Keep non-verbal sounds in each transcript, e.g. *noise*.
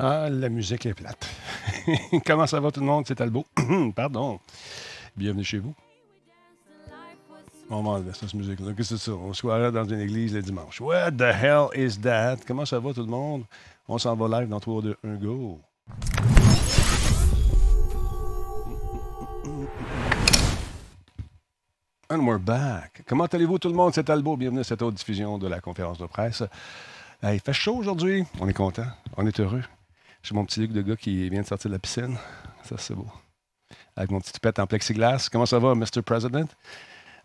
Ah, la musique est plate. *laughs* Comment ça va tout le monde? C'est Talbot. *clears throat* Pardon. Bienvenue chez vous. On va enlever cette musique-là. Qu'est-ce que c'est ça? On se croirait dans une église le dimanche. What the hell is that? Comment ça va tout le monde? On s'en va live dans 3, 2, 1, go. And we're back. Comment allez-vous tout le monde? C'est Talbot. Bienvenue à cette autre diffusion de la conférence de presse. Il fait chaud aujourd'hui. On est content. On est heureux. J'ai mon petit Luc de gars qui vient de sortir de la piscine. Ça, c'est beau. Avec mon petit pet en plexiglas. Comment ça va, Mr. President?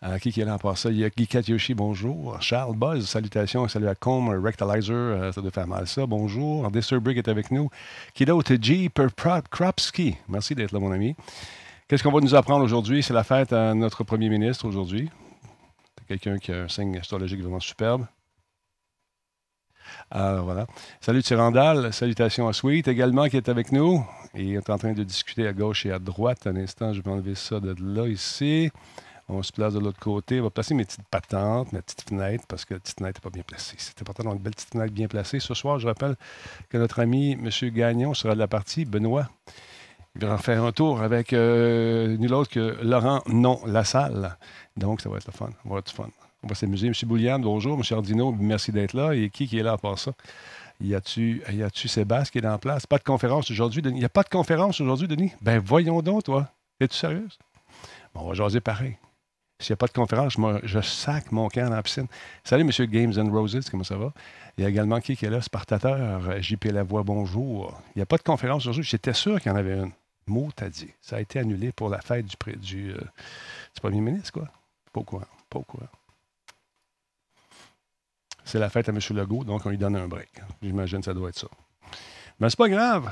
Euh, qui, qui est là en ça? Il y a Guy Yoshi, bonjour. Charles Buzz, salutations. Salut à Com, Rectalizer, euh, ça doit faire mal ça. Bonjour. Disturbrick est avec nous. Qui d'autre? G. Kropski. Merci d'être là, mon ami. Qu'est-ce qu'on va nous apprendre aujourd'hui? C'est la fête à notre premier ministre aujourd'hui. C'est quelqu'un qui a un signe astrologique vraiment superbe. Alors voilà. Salut Tyrandal, salutations à Sweet également qui est avec nous. Il est en train de discuter à gauche et à droite. Un instant, je vais enlever ça de là ici. On se place de l'autre côté. On va placer mes petites patentes, mes petites fenêtres, parce que la petite fenêtre n'est pas bien placée. C'est important d'avoir une belle petite fenêtre bien placée. Ce soir, je rappelle que notre ami M. Gagnon sera de la partie. Benoît, il va faire un tour avec euh, nul autre que Laurent Non Lassalle. Donc, ça va être le fun. Ça va être fun. On va s'amuser. M. Boulian, bonjour. M. Ardino, merci d'être là. Et qui, est là à part ça? Y a-tu Sébastien qui est en place? Pas de conférence aujourd'hui, Denis. N'y a pas de conférence aujourd'hui, Denis? Ben voyons donc, toi. Es-tu sérieuse? Bon, on va jaser pareil. S'il n'y a pas de conférence, moi, je sac mon camp dans la piscine. Salut, M. Games and Roses, comment ça va? Il y a également qui est là? Spartateur, JP Lavoie, bonjour. Il n'y a pas de conférence aujourd'hui. J'étais sûr qu'il y en avait une. Mot t'as dit. Ça a été annulé pour la fête du, du, euh, du premier ministre, quoi. Pas au courant. Pas au. C'est la fête à M. Legault, donc on lui donne un break. J'imagine que ça doit être ça. Mais c'est pas grave.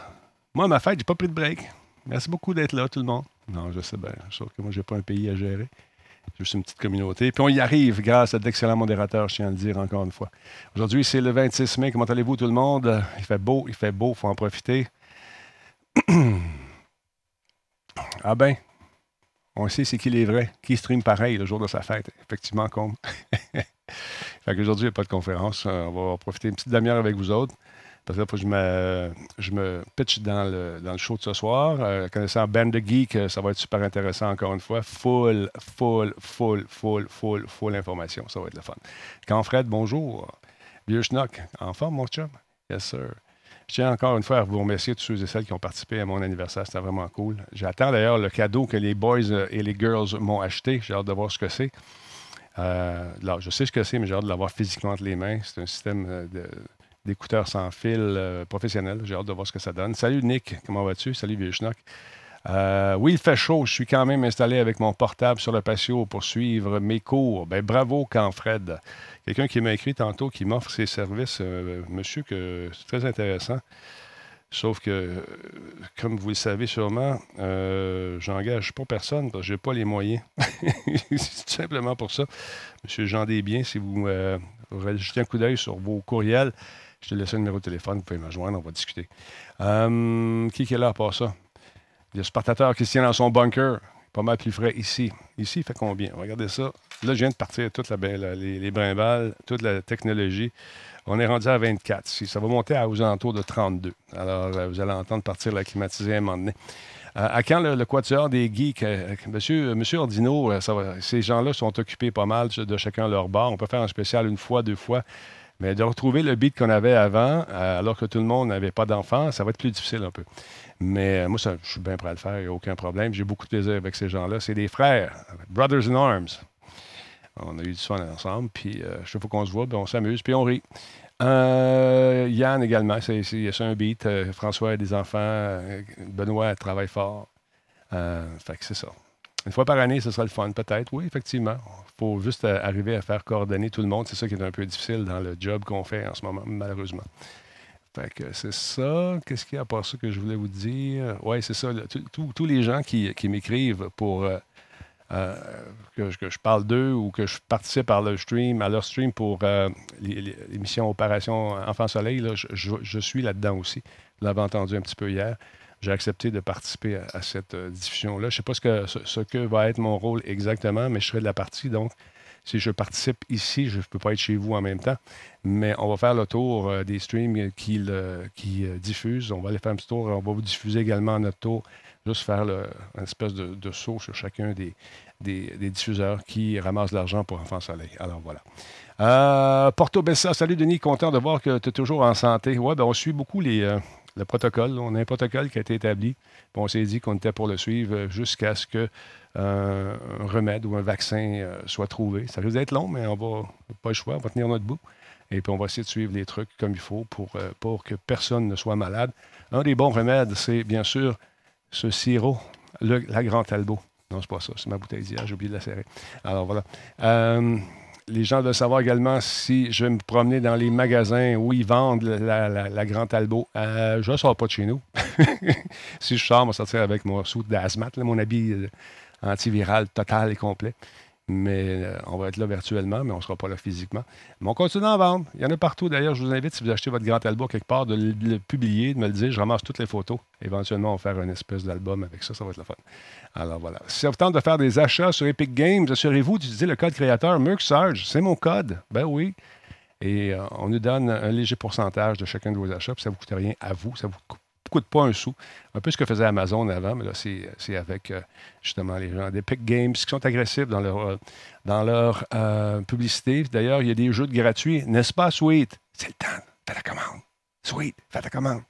Moi, ma fête, j'ai pas pris de break. Merci beaucoup d'être là, tout le monde. Non, je sais bien. Sauf que moi, j'ai pas un pays à gérer. J'ai juste une petite communauté. Puis on y arrive grâce à d'excellents modérateurs, je tiens à le dire encore une fois. Aujourd'hui, c'est le 26 mai. Comment allez-vous, tout le monde? Il fait beau, il fait beau, il faut en profiter. *clears throat* ah ben, on sait c'est qui les vrais. Qui stream pareil le jour de sa fête. Effectivement, comme. *laughs* Fait qu'aujourd'hui, il n'y a pas de conférence. Euh, on va profiter une petite demi-heure avec vous autres. Parce que là, je me, je me pitch dans le, dans le show de ce soir. Euh, connaissant Band de Geek, euh, ça va être super intéressant encore une fois. Full, full, full, full, full, full information. Ça va être le fun. Quand Fred, bonjour. Vieux Schnock, en forme, mon chum? Yes, sir. Je tiens encore une fois à vous remercier tous ceux et celles qui ont participé à mon anniversaire. C'était vraiment cool. J'attends d'ailleurs le cadeau que les boys et les girls m'ont acheté. J'ai hâte de voir ce que c'est. Euh, je sais ce que c'est, mais j'ai hâte de l'avoir physiquement entre les mains. C'est un système euh, d'écouteurs sans fil euh, professionnel. J'ai hâte de voir ce que ça donne. Salut Nick, comment vas-tu? Salut Vieux oui, il fait chaud. Je suis quand même installé avec mon portable sur le patio pour suivre mes cours. Ben, bravo, Canfred. Quelqu'un qui m'a écrit tantôt qui m'offre ses services, monsieur, que c'est très intéressant. Sauf que, comme vous le savez sûrement, euh, j'engage pas personne parce que je n'ai pas les moyens. *laughs* C'est tout simplement pour ça. Monsieur Jean Desbiens, si vous euh, un coup d'œil sur vos courriels, je te laisse un numéro de téléphone, vous pouvez me joindre, on va discuter. Euh, qui est là à part ça? A Spartateur qui se tient dans son bunker, pas mal plus frais ici. Ici, il fait combien? Regardez ça. Là, je viens de partir toute la, les, les brimbales, toute la technologie. On est rendu à 24. Ça va monter à aux alentours de 32. Alors, euh, vous allez entendre partir la climatisée à un moment donné. Euh, à quand le, quatuor des geeks? Euh, monsieur, Ordino, ces gens-là sont occupés pas mal de chacun leur bar. On peut faire un spécial une fois, deux fois. Mais de retrouver le beat qu'on avait avant, alors que tout le monde n'avait pas d'enfants, ça va être plus difficile un peu. Mais moi, ça, je suis bien prêt à le faire, il n'y a aucun problème. J'ai beaucoup de plaisir avec ces gens-là. C'est des frères, brothers in arms. On a eu du soin ensemble, puis euh, chaque fois qu'on se voit, ben, on s'amuse, puis on rit. Euh, Yann également, c'est, c'est, un beat. Euh, François a des enfants. Euh, Benoît travaille fort. fait que c'est ça. Une fois par année, ce sera le fun, peut-être. Oui, effectivement. Il faut juste arriver à faire coordonner tout le monde. C'est ça qui est un peu difficile dans le job qu'on fait en ce moment, malheureusement. Fait que c'est ça. Qu'est-ce qu'il y a à part ça que je voulais vous dire? Oui, c'est ça. Tous les gens qui m'écrivent pour euh, que, je parle d'eux ou que je participe à leur stream, à leur stream pour euh, l'émission Opération Enfant Soleil, je, suis là-dedans aussi. Vous l'avez entendu un petit peu hier. J'ai accepté de participer à, cette euh, diffusion-là. Je ne sais pas ce que, ce, que va être mon rôle exactement, mais je serai de la partie. Donc, si je participe ici, je ne peux pas être chez vous en même temps, mais on va faire le tour des streams qui, qui diffusent. On va aller faire un petit tour. On va vous diffuser également notre tour, juste faire le, une espèce de, saut sur chacun des, des, diffuseurs qui ramassent l'argent pour Enfants Soleil. Alors voilà. Porto Bessa, salut Denis, content de voir que tu es toujours en santé. Oui, ben on suit beaucoup les, le protocole. On a un protocole qui a été établi. on s'est dit qu'on était pour le suivre jusqu'à ce que euh, un remède ou un vaccin euh, soit trouvé. Ça risque d'être long, mais on va pas le choix, on va tenir notre bout. Et puis on va essayer de suivre les trucs comme il faut pour, euh, pour que personne ne soit malade. Un des bons remèdes, c'est bien sûr ce sirop, la Grand Talbot. Non, c'est pas ça, c'est ma bouteille d'hier, j'ai oublié de la serrer. Alors voilà les gens veulent savoir également si je vais me promener dans les magasins où ils vendent la, Grande Talbot. Euh, je ne sors pas de chez nous. *laughs* si je sors, je vais sortir avec mon sou d'asthma, mon habit euh, antiviral total et complet. Mais euh, on va être là virtuellement, mais on ne sera pas là physiquement. Mais on continue d'en vendre. Il y en a partout. D'ailleurs, je vous invite, si vous achetez votre grand album quelque part, de le, publier, de me le dire. Je ramasse toutes les photos. Éventuellement, on va faire une espèce d'album avec ça. Ça va être le fun. Alors voilà. Si vous tente de faire des achats sur Epic Games, assurez-vous d'utiliser le code créateur Sarge. C'est mon code. Ben oui. Et euh, on nous donne un léger pourcentage de chacun de vos achats. Puis ça ne vous coûte rien à vous. Ça vous coûte pas un sou. Un peu ce que faisait Amazon avant, mais là, c'est avec euh, justement les gens d'Epic Games qui sont agressifs dans leur, euh, dans leur euh, publicité. D'ailleurs, il y a des jeux gratuits, n'est-ce pas, Sweet? C'est le temps, fais ta commande. Sweet, fais ta commande.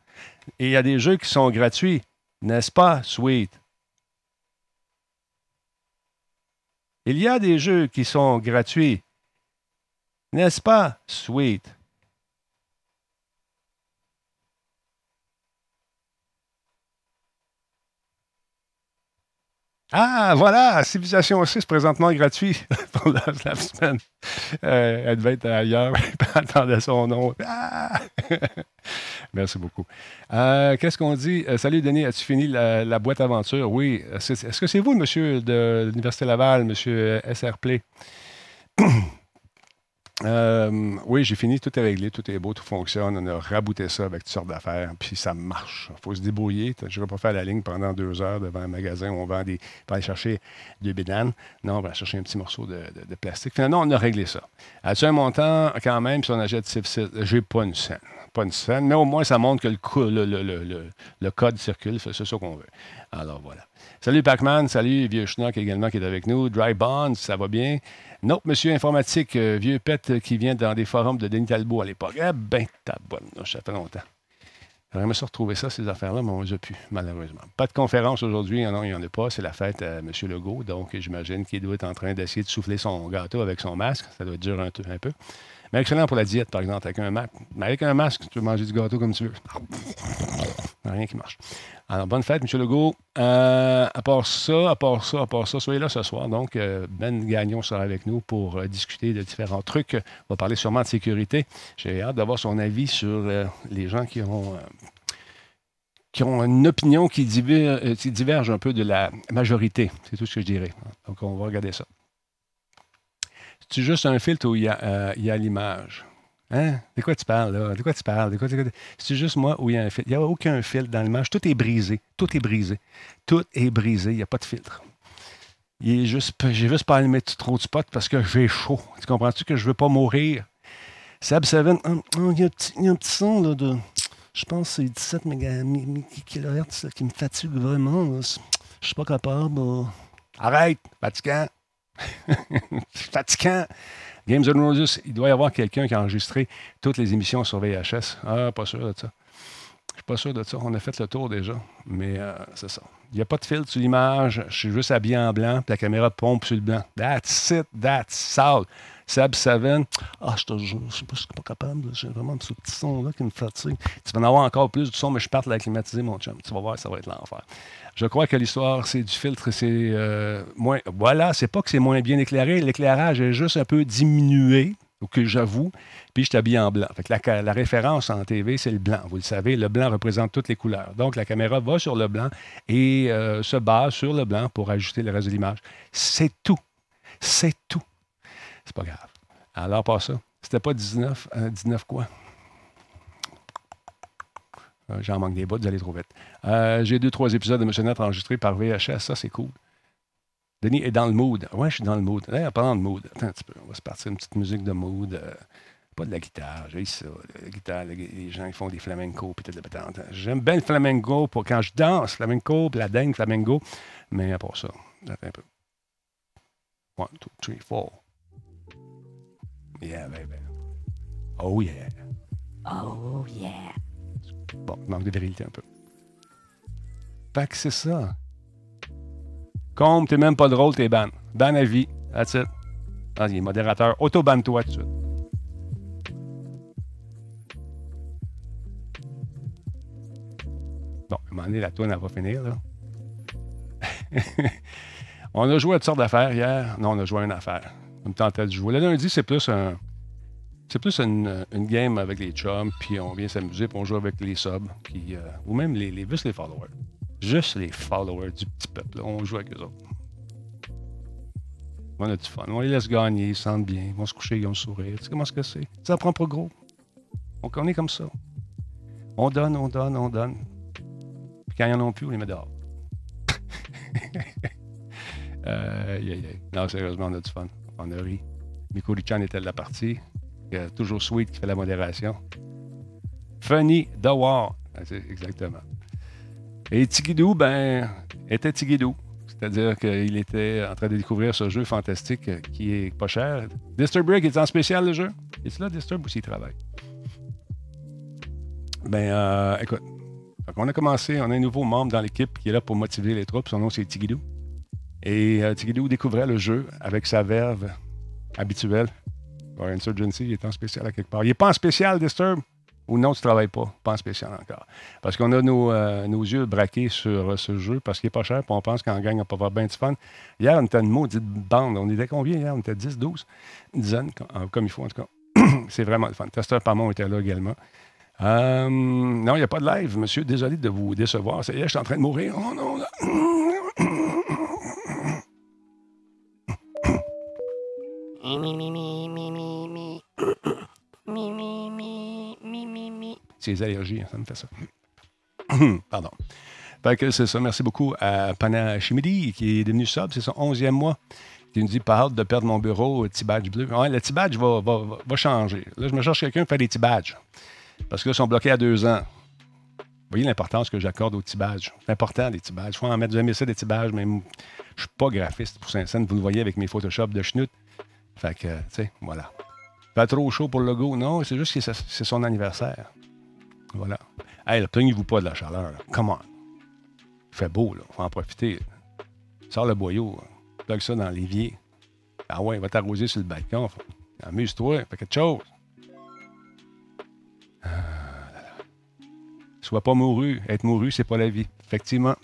Et il y a des jeux qui sont gratuits, n'est-ce pas, Sweet? Il y a des jeux qui sont gratuits, n'est-ce pas, Sweet? Ah, voilà, Civilisation 6 présentement gratuit *laughs* pour la, semaine. Euh, elle devait être ailleurs, *laughs* elle attendait son nom. Ah! *laughs* Merci beaucoup. Euh, qu'est-ce qu'on dit? Euh, salut Denis, as-tu fini la, boîte aventure? Oui. Est-ce que c'est vous, monsieur de l'Université Laval, monsieur SR Play? *clears throat* Euh, oui, j'ai fini, tout est réglé, tout est beau, tout fonctionne. On a rabouté ça avec toutes sortes d'affaires, puis ça marche. Il faut se débrouiller. Je ne vais pas faire la ligne pendant deux heures devant un magasin où on vend des. pour aller chercher des bédanes. Non, on va chercher un petit morceau de, plastique. Finalement, on a réglé ça. As-tu un montant quand même si on achète J'ai pas une scène. Pas une scène, mais au moins, ça montre que le, le, le code circule. C'est ça qu'on veut. Alors voilà. Salut Pac-Man, salut Vieux Schnock également qui est avec nous. Dry Bonds, ça va bien? Non, monsieur informatique, euh, vieux pet qui vient dans des forums de Denis Talbot à l'époque. Eh ben, ta bonne, ça fait longtemps. Aimé se retrouver ça, ces affaires-là, mais on les a plus, malheureusement. Pas de conférence aujourd'hui, non, il n'y en a pas. C'est la fête à M. Legault, donc j'imagine qu'il doit être en train d'essayer de souffler son gâteau avec son masque. Ça doit durer un, un peu. Mais excellent pour la diète, par exemple, avec un masque. Mais avec un masque, tu peux manger du gâteau comme tu veux. Rien qui marche. Alors, bonne fête, M. Legault. Euh, à part ça, à part ça, à part ça, soyez là ce soir. Donc, euh, Ben Gagnon sera avec nous pour euh, discuter de différents trucs. On va parler sûrement de sécurité. J'ai hâte d'avoir son avis sur les gens qui ont qui ont une opinion qui qui diverge, un peu de la majorité. C'est tout ce que je dirais. Donc, on va regarder ça. C'est juste un filtre où il y a, il y a l'image? Hein? De quoi tu parles, là? De quoi tu parles? C'est juste moi où il y a un filtre. Il n'y a aucun filtre dans l'image. Tout est brisé. Tout est brisé. Tout est brisé. Il n'y a pas de filtre. J'ai juste, juste pas allumé trop de spots parce que j'ai chaud. Tu comprends-tu que je ne veux pas mourir? Sab 7, hum, hum, il y, a un petit son là, de. Je pense que c'est 17 kHz qui me fatigue vraiment. Je suis pas capable. Arrête, fatigant. Fatigant. Games of Roses, il doit y avoir quelqu'un qui a enregistré toutes les émissions sur VHS. Ah, pas sûr de ça. Je suis pas sûr de ça. On a fait le tour déjà. Mais euh, c'est ça. Il n'y a pas de filtre sur l'image. Je suis juste habillé en blanc. Puis la caméra pompe sur le blanc. That's it. That's all. Sab Seven. Ah, je te je sais pas, je suis pas capable. J'ai vraiment ce petit son-là qui me fatigue. Tu vas en avoir encore plus du son, mais je parte la climatiser, mon chum. Tu vas voir, ça va être l'enfer. Je crois que l'histoire, c'est du filtre, c'est euh, moins. Voilà, c'est pas que c'est moins bien éclairé. L'éclairage est juste un peu diminué, que j'avoue. Puis je t'habille en blanc. Fait la, la, référence en TV, c'est le blanc. Vous le savez, le blanc représente toutes les couleurs. Donc la caméra va sur le blanc et euh, se base sur le blanc pour ajuster le reste de l'image. C'est tout. C'est tout. C'est pas grave. Alors, pas ça. C'était pas 19. 19 euh, quoi? Euh, j'en manque des bouts, vous allez trop vite. Euh, j'ai deux, trois épisodes de Monsieur Net enregistrés par VHS. Ça, c'est cool. Denis est dans le mood. Ouais, je suis dans le mood. Hey, parlant de mood, attends un petit peu. On va se partir une petite musique de mood. pas de la guitare, j'ai ça. La guitare, les, gens qui font des flamenco. J'aime bien le flamenco pour quand je danse, flamenco, la dingue flamenco. Mais à part ça, attends un peu. One, two, three, four. Yeah, baby. Oh yeah. Oh yeah. Bon, il manque de virilité un peu. Fait que c'est ça. Combe, t'es même pas drôle, t'es ban. Ban à vie. That's it. Vas-y, modérateur, auto-ban-toi tout de suite. Bon, à un moment donné, la tourne, elle va finir, là. *laughs* on a joué à toutes sortes d'affaires hier. Non, on a joué à une affaire. Me tentait de jouer. Le lundi, c'est plus un... C'est plus une, game avec les chums, puis on vient s'amuser, puis on joue avec les subs, puis, euh, ou même les, juste les followers. Juste les followers du petit peuple. on joue avec eux autres. On a du fun. On les laisse gagner, ils se sentent bien, ils vont se coucher, ils ont le sourire. Tu sais comment ce que c'est? Ça prend pas gros. On est comme ça. On donne, on donne, on donne. Puis quand ils n'en ont plus, on les met dehors. *laughs* euh. Non, sérieusement, on a du fun. On a ri. Était de la partie. Euh, toujours Sweet qui fait la modération. Funny Dawar. Exactement. Et Tigidou, ben, était Tigidou. C'est-à-dire qu'il était en train de découvrir ce jeu fantastique qui est pas cher. Disturbrick est en spécial le jeu? Est-ce là Disturb ou s'il travaille? Ben, euh, écoute, on a commencé, on a un nouveau membre dans l'équipe qui est là pour motiver les troupes. Son nom, c'est Tigidou. Et euh, Tigidou découvrait le jeu avec sa verve habituelle. Insurgency, il est en spécial à quelque part. Il n'est pas en spécial, Disturb? Ou non, tu ne travailles pas? Pas en spécial encore. Parce qu'on a nos, euh, yeux braqués sur euh, ce jeu parce qu'il n'est pas cher, puis on pense qu'en gang, on peut avoir bien du fun. Hier, on était une maudite bande. On était combien hier? On était 10, 12? Une dizaine, comme, il faut en tout cas. *clears throat* C'est vraiment le fun. Testeur Parmont était là également. Euh, non, il n'y a pas de live, monsieur. Désolé de vous décevoir. Ça y est, je suis en train de mourir. Oh non. *clears throat* Mi mi mi mi. C'est les allergies, ça me fait ça. *coughs* Pardon. Fait que c'est ça. Merci beaucoup à Pana Chimidi, qui est devenu sub. C'est son 11e mois. Qui nous dit pas hâte de perdre mon bureau, petit badge bleu. Ouais, le petit badge va, va, va- changer. Là, je me cherche quelqu'un pour faire des petits badges. Parce que là, ils sont bloqués à deux ans. Vous voyez l'importance que j'accorde aux petits badges. C'est important, les petits badges. Il faut en mettre. Aimez ça, des petits badges, mais je suis pas graphiste pour Saint-Saëns. Vous le voyez avec mes Photoshop de schnout. Fait que, tu sais, voilà. Pas trop chaud pour le logo. Non, c'est juste que c'est son anniversaire. Voilà. Hey, plaignez-vous pas de la chaleur. là. Come on. Il fait beau, là. Faut en profiter. Sors le boyau. Plug ça dans l'évier. Ah ouais, va t'arroser sur le balcon. Amuse-toi. Fais quelque chose. Ah, là, là. Sois pas mouru. Être mouru, c'est pas la vie. Effectivement.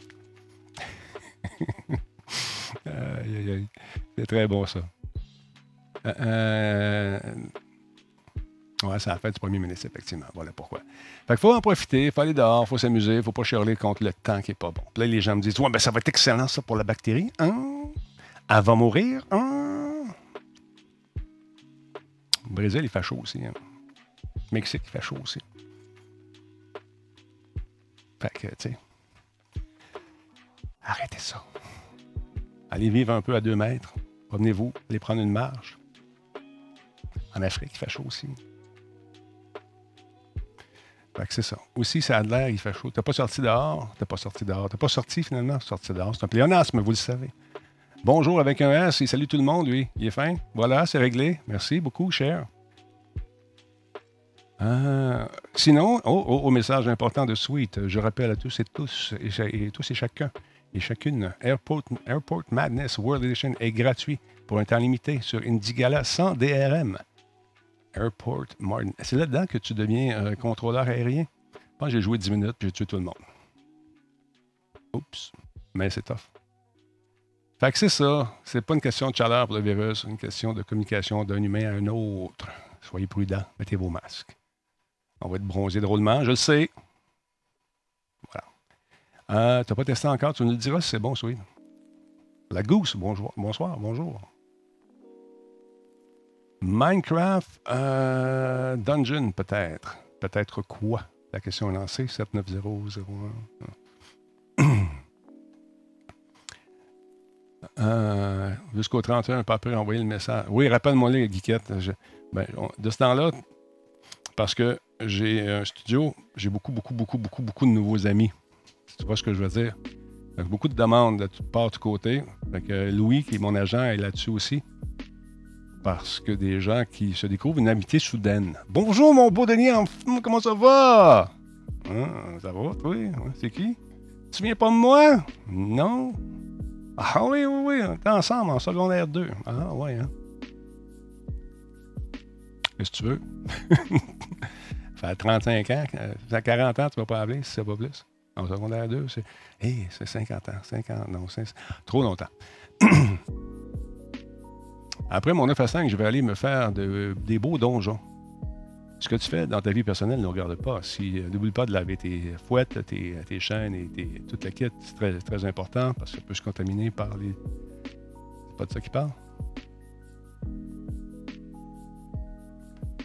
*laughs* aïe, aïe, aïe. C'est très bon, ça. Euh, euh, Ouais, c'est la fête du premier ministre, effectivement. Voilà pourquoi. Fait qu'il faut en profiter, il faut aller dehors, il faut s'amuser, il ne faut pas chialer contre le temps qui n'est pas bon. Puis là, les gens me disent Ouais, ben ça va être excellent, ça, pour la bactérie. Hein? Elle va mourir. Hein? Brésil, il fait chaud aussi. Hein? Mexique, il fait chaud aussi. Fait que, tu sais. Arrêtez ça. Allez vivre un peu à deux mètres. Promenez-vous, allez prendre une marche. En Afrique, il fait chaud aussi. C'est ça. Aussi, ça a de l'air, il fait chaud. T'as pas sorti dehors, t'as pas sorti dehors. T'as pas sorti finalement, sorti dehors. C'est un pléonasme, vous le savez. Bonjour avec un S, il salue tout le monde, lui. Il est fin. Voilà, c'est réglé. Merci beaucoup, cher. Euh, sinon, oh, oh, au message important de Sweet, je rappelle à tous et tous et tous et chacun et chacune, Airport, Airport Madness World Edition est gratuit pour un temps limité sur Indigala sans DRM. Airport Martin. C'est là-dedans que tu deviens euh, contrôleur aérien? Je pense que j'ai joué 10 minutes puis j'ai tué tout le monde. Oups. Mais c'est tough. Fait que c'est ça. C'est pas une question de chaleur pour le virus, c'est une question de communication d'un humain à un autre. Soyez prudents, mettez vos masques. On va être bronzé drôlement, je le sais. Voilà. Euh, T'as pas testé encore, tu nous le diras si c'est bon, Sweet. La Goose, bonjour, bonsoir, bonjour. Minecraft euh, Dungeon, peut-être. Peut-être quoi? La question est lancée, 79001. *clears throat* Euh, jusqu'au 31, pas après envoyer le message. Oui, rappelle-moi les. Je- ben, de ce temps-là, parce que j'ai un studio, j'ai beaucoup, beaucoup, beaucoup, beaucoup, beaucoup de nouveaux amis. Tu vois ce que je veux dire? Beaucoup de demandes de toutes parts, de côté. Fait que Louis, qui est mon agent, est là-dessus aussi. Parce que des gens qui se découvrent une amitié soudaine. Bonjour, mon beau Denis, comment ça va? Hein, ça va, toi? C'est qui? Tu viens pas de moi? Non? Ah oui, oui, oui, on était ensemble en secondaire 2. Ah ouais, hein? Qu'est-ce que tu veux? *laughs* ça fait 35 ans, euh, ça fait 40 ans, tu vas pas appeler si c'est pas plus. En secondaire 2, c'est. Hé, c'est 50 ans, 50, non, c'est trop longtemps. *clears throat* Après mon 9 à 5, je vais aller me faire de- des beaux donjons. Ce que tu fais dans ta vie personnelle ne regarde pas. Si, euh, N'oublie pas de laver tes fouettes, tes, chaînes et tes, toute la kit. C'est très, très important parce que ça peut se contaminer par les. C'est pas de ça qui parle?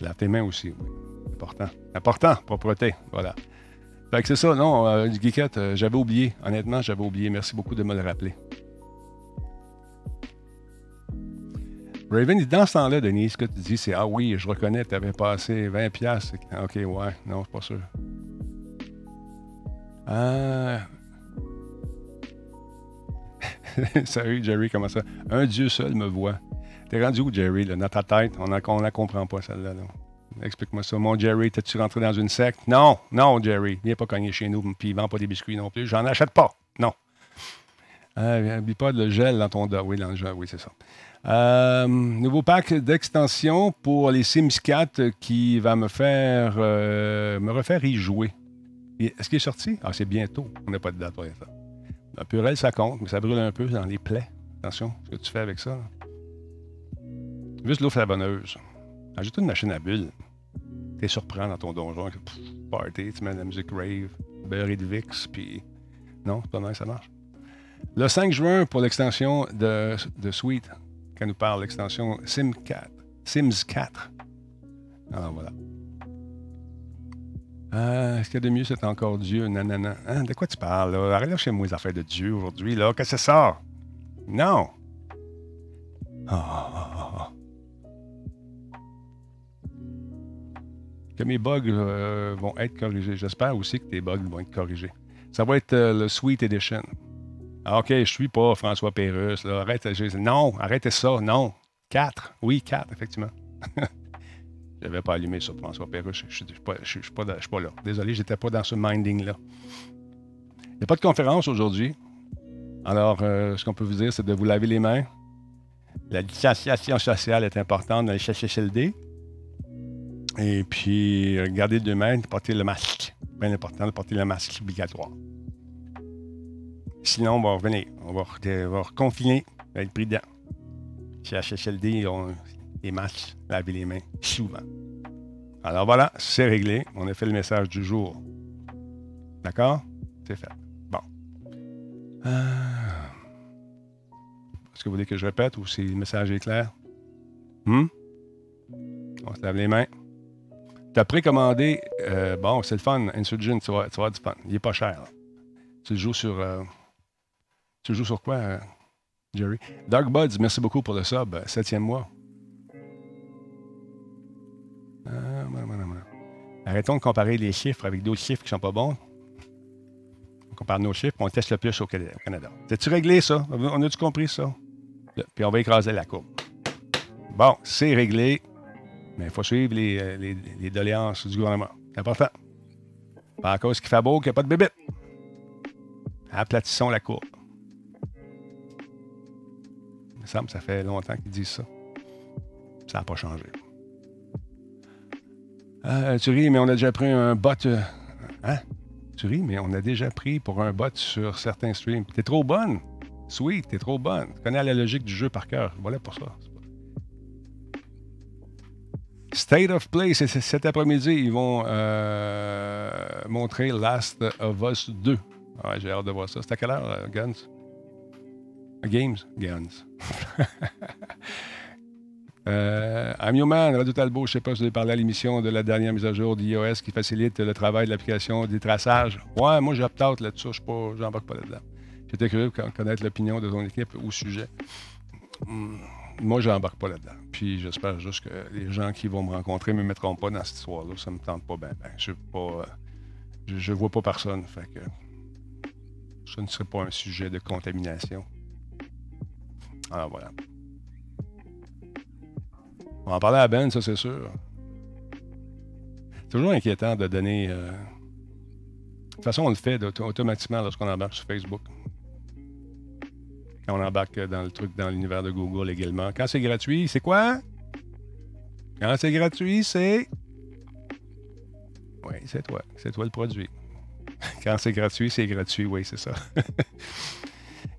Lave tes mains aussi, oui. Important. Important, propreté. Voilà. Fait que c'est ça, non, euh, geekette, euh, j'avais oublié. Honnêtement, j'avais oublié. Merci beaucoup de me le rappeler. Raven, dans ce temps-là, Denis, ce que tu dis, c'est Ah oui, je reconnais, tu avais passé 20$. piastres? Ok, ouais, non, suis pas sûr. Ah. *laughs* Salut, Jerry, comment ça? Un Dieu seul me voit. T'es rendu où, Jerry, là, dans ta tête? On ne la comprend pas, celle-là. là. Explique-moi ça. Mon Jerry, t'es-tu rentré dans une secte? Non, non, Jerry. Viens pas cogner chez nous, puis vends pas des biscuits non plus. J'en achète pas. Non. Euh, N'oublie pas le gel dans ton. Oui, dans le gel, oui, c'est ça. Euh, nouveau pack d'extension pour les Sims 4 qui va me faire euh, me refaire y jouer. Et Est-ce qu'il est sorti? Ah, c'est bientôt. On n'a pas de date pour ça. La purée, ça compte, mais ça brûle un peu dans les plaies. Attention, ce que tu fais avec ça. Juste l'eau savonneuse. Ajoute une machine à bulles. T'es surprenant dans ton donjon. Party, tu mets de la musique rave, beurré de VIX, puis... Non, c'est pas mal, ça marche. Le 5 juin, pour l'extension de, de Suite, quand nous parle l'extension Sim 4. Sims 4. Alors voilà. Euh, Est-ce qu'il y a de mieux, c'est encore Dieu? Nanana. Hein, de quoi tu parles, là? Arrête là chez moi les affaires de Dieu aujourd'hui, là. Qu'est-ce que c'est ça? Non! Ah, ah, ah. Que mes bugs euh, vont être corrigés. J'espère aussi que tes bugs vont être corrigés. Ça va être euh, le Sweet Edition. Ah, OK, je suis pas François Pérusse. Là. Arrête, non, arrêtez ça. Non. 4. Oui, 4, effectivement. *laughs* Je n'avais pas allumé sur François Pérusse. Je ne suis pas, je je je suis pas là. Désolé, j'étais pas dans ce minding-là. Il n'y a pas de conférence aujourd'hui. Alors, euh, ce qu'on peut vous dire, c'est de vous laver les mains. La distanciation sociale est importante dans les CHSLD. Et puis, euh, gardez deux mains, portez le masque. Bien important de porter le masque obligatoire. Sinon, on va revenir. On va, on va reconfiner, on va être prudent. Chez HSLD, ont les masques, laver les mains souvent. Alors voilà, c'est réglé. On a fait le message du jour. D'accord? C'est fait. Bon. Ah. Est-ce que vous voulez que je répète ou si le message est clair? Hmm? On se lave les mains. Tu as précommandé, euh, bon, c'est le fun, Insurgent, tu vas, tu avoir du fun. Il est pas cher. Tu joues sur. euh, tu joues sur quoi, euh, Jerry? Dark Buds, merci beaucoup pour le sub. euh, Septième mois. Ah. Arrêtons de comparer les chiffres avec d'autres chiffres qui sont pas bons. On compare nos chiffres, on teste le plus au Canada. Canada. C'est-tu réglé, ça? On a-tu compris ça? Puis on va écraser la courbe. Bon, c'est réglé. Mais il faut suivre les, euh, les, doléances du gouvernement. C'est important. Pas à cause qu'il fait beau qu'il n'y a pas de bébé. Aplatissons la courbe. Ça fait longtemps qu'ils disent ça. Ça n'a pas changé. Ah, tu ris, mais on a déjà pris un bot. euh, Hein? Tu ris, mais on a déjà pris pour un bot sur certains streams. T'es trop bonne. Sweet, t'es trop bonne. Tu connais la logique du jeu par cœur. Voilà pour ça. State of Play, c'est cet après-midi. Ils vont euh, montrer Last of Us 2. Ouais, j'ai hâte de voir ça. C'est à quelle heure, euh, Guns? Games? Guns. *laughs* euh, I'm Your Man, Radio Talbot, je sais pas si vous avez parlé à l'émission de la dernière mise à jour d'iOS qui facilite le travail de l'application des traçages. Ouais, moi j'ai opt-out là-dessus, je suis pas, j'embarque pas là-dedans. J'étais curieux de connaître l'opinion de ton équipe au sujet. hmm, moi, je n'embarque pas là-dedans. Puis j'espère juste que les gens qui vont me rencontrer ne me mettront pas dans cette histoire-là. Ça ne me tente pas bien. je ne je, vois pas personne. Fait que ce ne serait pas un sujet de contamination. Alors voilà. On va en parler à Ben, ça c'est sûr. C'est toujours inquiétant de donner. Euh, de toute façon, on le fait automatiquement lorsqu'on embarque sur Facebook. Quand on embarque dans le truc, dans l'univers de Google également. Quand c'est gratuit, c'est quoi? Quand c'est gratuit, c'est? Oui, c'est toi. C'est toi le produit. *laughs* Quand c'est gratuit, c'est gratuit, oui, c'est ça. *laughs*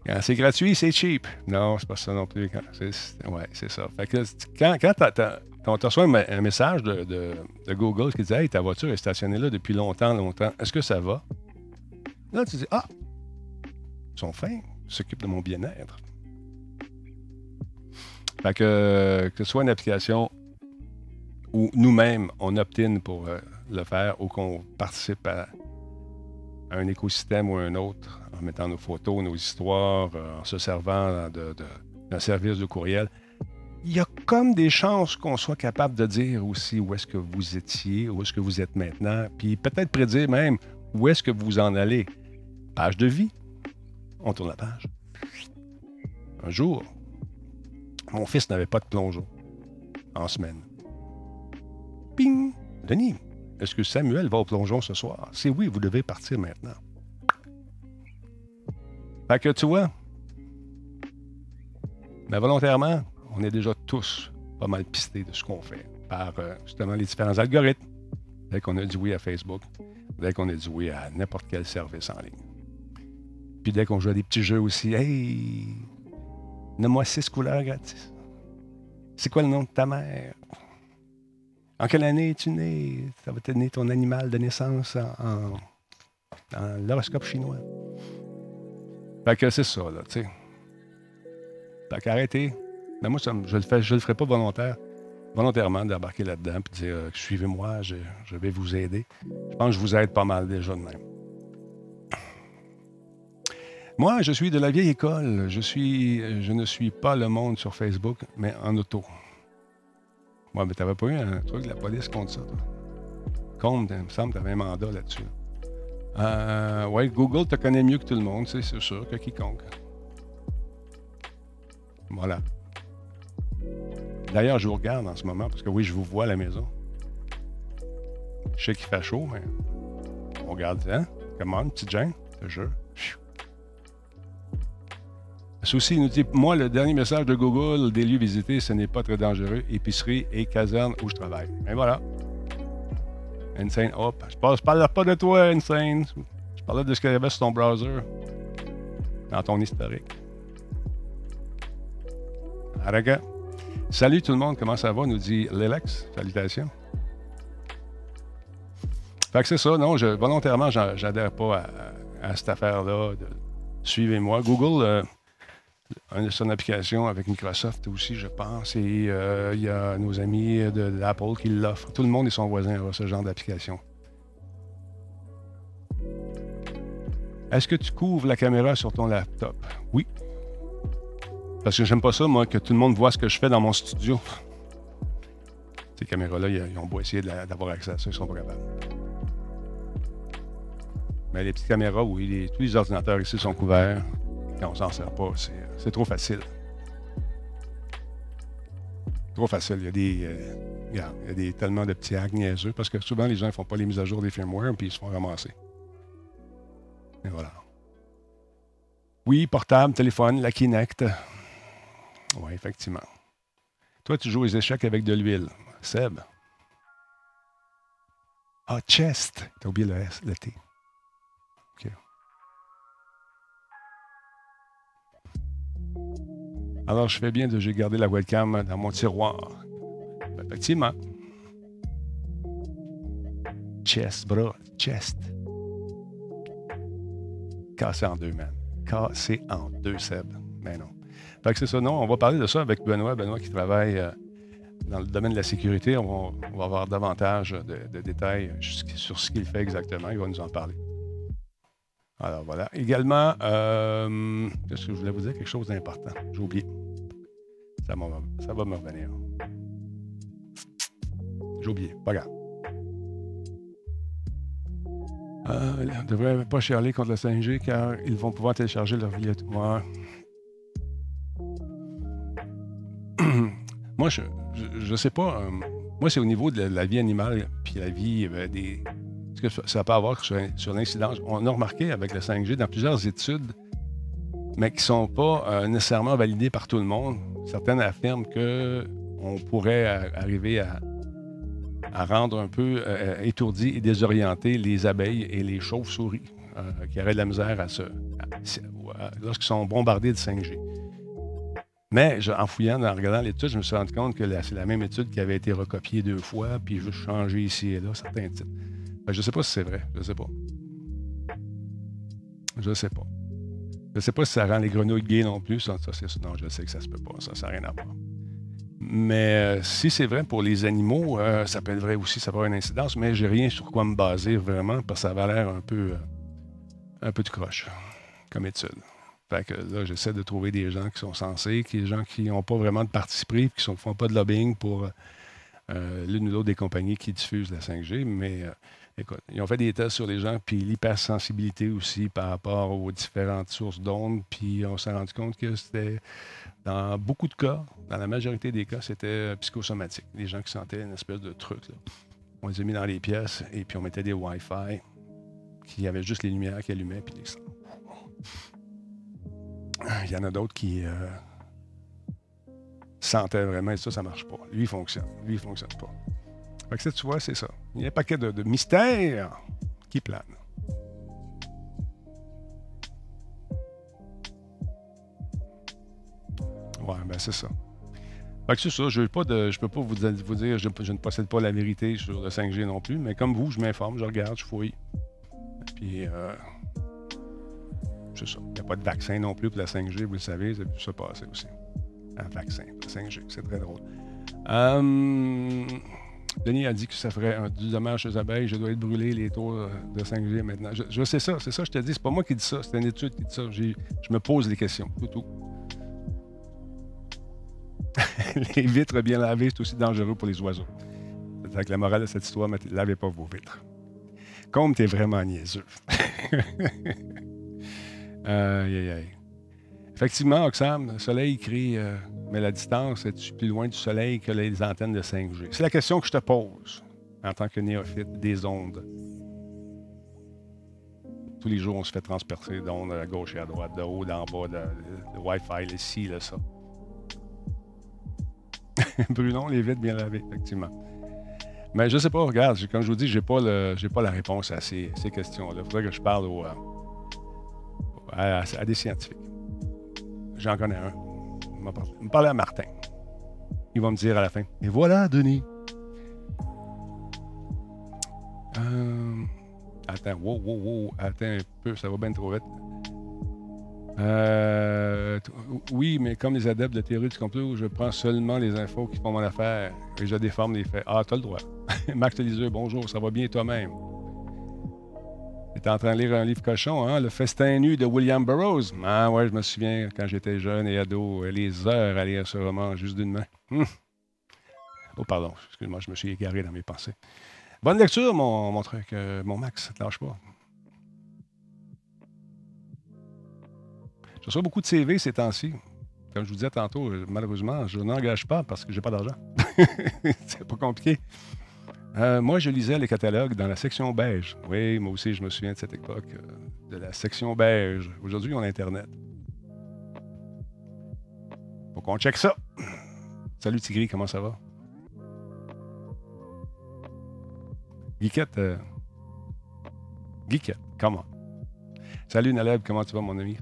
quand c'est gratuit, c'est cheap. Non, c'est pas ça non plus. Oui, c'est ça. Fait que quand, quand tu reçois un, message de, Google qui dit Hey, ta voiture est stationnée là depuis longtemps, longtemps, est-ce que ça va? Là, tu dis Ah, ils sont fins, ils s'occupent de mon bien-être. Fait que, que ce soit une application où nous-mêmes, on obtient pour euh, le faire ou qu'on participe à, un écosystème ou un autre en mettant nos photos, nos histoires, euh, en se servant d'un service de courriel. Il y a comme des chances qu'on soit capable de dire aussi où est-ce que vous étiez, où est-ce que vous êtes maintenant, puis peut-être prédire même où est-ce que vous en allez. Page de vie. On tourne la page. Un jour, mon fils n'avait pas de plongeon en semaine. Ping! Denis, est-ce que Samuel va au plongeon ce soir? Si oui, vous devez partir maintenant. Fait que tu vois, mais volontairement, on est déjà tous pas mal pistés de ce qu'on fait par euh, justement les différents algorithmes. Dès qu'on a dit oui à Facebook, dès qu'on a dit oui à n'importe quel service en ligne. Puis dès qu'on joue à des petits jeux aussi, hey, nomme-moi six couleurs gratis. C'est quoi le nom de ta mère? En quelle année es-tu né? Ça va te donner ton animal de naissance en, l'horoscope chinois. Fait que c'est ça, là, tu sais. Fait qu'arrêtez. Mais moi, je le le ferai pas volontaire, volontairement d'embarquer là-dedans et de dire euh, suivez-moi, je, je, vais vous aider. Je pense que je vous aide pas mal déjà de même. Moi, je suis de la vieille école. Je, suis, je ne suis pas le monde sur Facebook, mais en auto. Ouais, mais t'avais pas eu un truc de la police contre ça, toi? Compte, il me semble t'avais un mandat là-dessus. Euh, ouais, Google te connaît mieux que tout le monde, c'est sûr, que quiconque. Voilà. D'ailleurs, je vous regarde en ce moment parce que oui, je vous vois à la maison. Je sais qu'il fait chaud, mais on regarde, hein? Comment, petite Jane? Je jure. Souci dit Moi, le dernier message de Google des lieux visités, ce n'est pas très dangereux. Épicerie et caserne où je travaille. Et voilà. Insane. Hop. Je ne parle pas de toi, Insane. Je parlais de ce qu'il y avait sur ton browser. Dans ton historique. Araga. Salut tout le monde, comment ça va? Nous dit Lelex. Salutations. Fait que c'est ça, non, je, volontairement, j'adhère pas à, cette affaire-là. Suivez-moi. Google, euh, son application avec Microsoft aussi, je pense. Et euh, il y a nos amis de, l'Apple qui l'offrent. Tout le monde et son voisin a ce genre d'application. Est-ce que tu couvres la caméra sur ton laptop? Oui. Parce que j'aime pas ça, moi, que tout le monde voit ce que je fais dans mon studio. Ces caméras-là, ils ont beau essayer d'avoir accès à ça, ils sont pas capables. Mais les petites caméras, oui, tous les ordinateurs ici sont couverts. Quand on s'en sert pas, c'est trop facile. Trop facile. Il y a des, euh, il y a des tellement de petits hacks niaiseux parce que souvent les gens ne font pas les mises à jour des firmware puis ils se font ramasser. Et voilà. Oui, portable, téléphone, la Kinect. Oui, effectivement. Toi, tu joues aux échecs avec de l'huile. Seb? Ah, chest. T'as oublié le, S, le T. Alors, je fais bien de j'ai gardé la webcam dans mon tiroir. Effectivement. Chest, bras, chest. Cassé en deux, man. Cassé en deux, Seb. Mais non. Fait que c'est ça, non, on va parler de ça avec Benoît. Benoît qui travaille euh, dans le domaine de la sécurité. On va, avoir davantage de, détails sur ce qu'il fait exactement. Il va nous en parler. Alors voilà. Également, euh, je voulais vous dire quelque chose d'important? J'ai oublié. Ça, va- me revenir. J'ai oublié. Pas grave. Euh, on ne devrait pas chialer contre la 5G car ils vont pouvoir télécharger leur billet. Ouais. *clears throat* Moi, je, je, sais pas. euh, moi, c'est au niveau de la, la vie animale puis la vie euh, des. Ce que ça- peut avoir sur, sur l'incidence. On a remarqué avec le 5G dans plusieurs études, mais qui ne sont pas euh, nécessairement validées par tout le monde. Certaines affirment que on pourrait euh, arriver à, rendre un peu euh, étourdis et désorientés les abeilles et les chauves-souris euh, qui auraient de la misère lorsqu'ils sont bombardés de 5G. Mais en fouillant, en regardant l'étude, je me suis rendu compte que c'est la même étude qui avait été recopiée deux fois, puis juste changé ici et là certains titres. Je ne sais pas si c'est vrai. Je ne sais pas. Je ne sais pas. Je ne sais pas si ça rend les grenouilles gays non plus. Ça, ça, non, je sais que ça se peut pas. Ça, n'a rien à voir. Mais euh, si c'est vrai pour les animaux, euh, ça peut être vrai aussi, ça peut avoir une incidence, mais j'ai rien sur quoi me baser vraiment, parce que ça avait l'air un peu, euh, un peu de croche comme étude. Fait que là, j'essaie de trouver des gens qui sont censés, qui, des gens qui n'ont pas vraiment de parti qui ne font pas de lobbying pour l'une ou l'autre des compagnies qui diffusent la 5G. Mais écoute, ils ont fait des tests sur les gens, puis l'hypersensibilité aussi par rapport aux différentes sources d'ondes, puis on s'est rendu compte que c'était, dans beaucoup de cas, dans la majorité des cas, c'était euh, psychosomatique. Les gens qui sentaient une espèce de truc. On les a mis dans les pièces, et puis on mettait des Wi-Fi, qui avaient juste les lumières qui allumaient, puis les. Il y en a d'autres qui euh, sentaient vraiment et ça, ça marche pas. Lui, il fonctionne. Lui, il fonctionne pas. Fait que ça, tu vois, c'est ça. Il y a un paquet de, de mystères qui planent. Ouais, ben c'est ça. Fait que c'est ça, je ne peux pas vous, vous dire, je, je ne possède pas la vérité sur le 5G non plus, mais comme vous, je m'informe, je regarde, je fouille. Puis, euh, c'est ça. Il n'y a pas de vaccin non plus pour la 5G, vous le savez, ça peut se passer aussi. Un vaccin pour la 5G, c'est très drôle. Hum, Denis a dit que ça ferait du dommage aux abeilles. Je dois être brûlé les tours euh, de 5G maintenant. Je, sais ça, c'est ça, je te dis. C'est pas moi qui dis ça, c'est une étude qui dit ça. Je me pose les questions, tout, *laughs* les vitres bien lavées, c'est aussi dangereux pour les oiseaux. C'est que la morale de cette histoire, lavez pas vos vitres. Comme t'es vraiment niaiseux. *laughs* aïe, aïe, aïe. Effectivement, Oxam, le soleil crie, euh, mais la distance est plus loin du soleil que les antennes de 5G? C'est la question que je te pose en tant que néophyte des ondes. Tous les jours, on se fait transpercer d'ondes à gauche et à droite, de haut, d'en bas, de, Wi-Fi, le ci, le ça. *laughs* Brunon, les vitres bien lavées, effectivement. Mais je sais pas, regarde, comme je vous dis, j'ai pas pas la réponse à ces, questions-là. Il faudrait que je parle euh, à des scientifiques. J'en connais un. Il m'a parlé, il à Martin. Il va me dire à la fin. Et voilà, Denis. Euh, attends, wow, wow, wow. Attends un peu, ça va bien trop vite. Euh, oui, mais comme les adeptes de théorie du complot, je prends seulement les infos qui font mon affaire et je déforme les faits. Ah, t'as le droit. *laughs* Max Liseux, bonjour, ça va bien toi-même? T'es en train de lire un livre cochon, hein? Le festin nu de William Burroughs. Ah ouais, je me souviens quand j'étais jeune et ado, euh, les heures à lire ce roman juste d'une main. Hum. Oh, pardon, excuse-moi, je me suis égaré dans mes pensées. Bonne lecture, mon, mon truc, euh, mon Max, te lâche pas. Je reçois beaucoup de CV ces temps-ci. Comme je vous disais tantôt, euh, malheureusement, je n'engage pas parce que j'ai pas d'argent. *laughs* C'est pas compliqué. Euh, moi, je lisais les catalogues dans la section beige. Oui, moi aussi, je me souviens de cette époque, euh, de la section beige. Aujourd'hui, on a Internet. Faut qu'on check ça. Salut Tigri, comment ça va? Guiquette. Euh... Comment? Salut Naleb, comment tu vas, mon ami?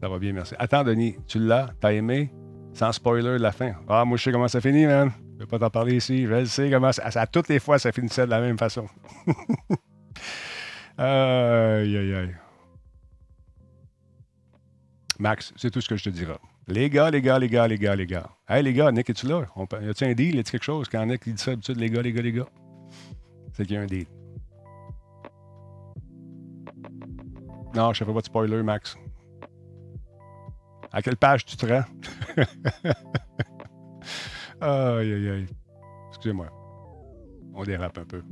Ça va bien, merci. Attends, Denis, tu l'as? T'as aimé? Sans spoiler la fin. Ah, moi, je sais comment ça finit, man. Je vais pas t'en parler ici. Je le sais comment ça, ça- toutes les fois, ça finissait de la même façon. *laughs* aïe, aïe, aïe. Max, c'est tout ce que je te dirai. Les gars, les gars, les gars, les gars, les gars. Hey, les gars, Nick, es-tu là? On y a-tu un deal? Y a-tu quelque chose? Quand Nick dit ça d'habitude, les gars, les gars, les gars, c'est qu'il y a un deal. Non, je ne fais pas de spoiler, Max. À quelle page tu te rends? *laughs* aïe, aïe, aïe. Excusez-moi. On dérape un peu.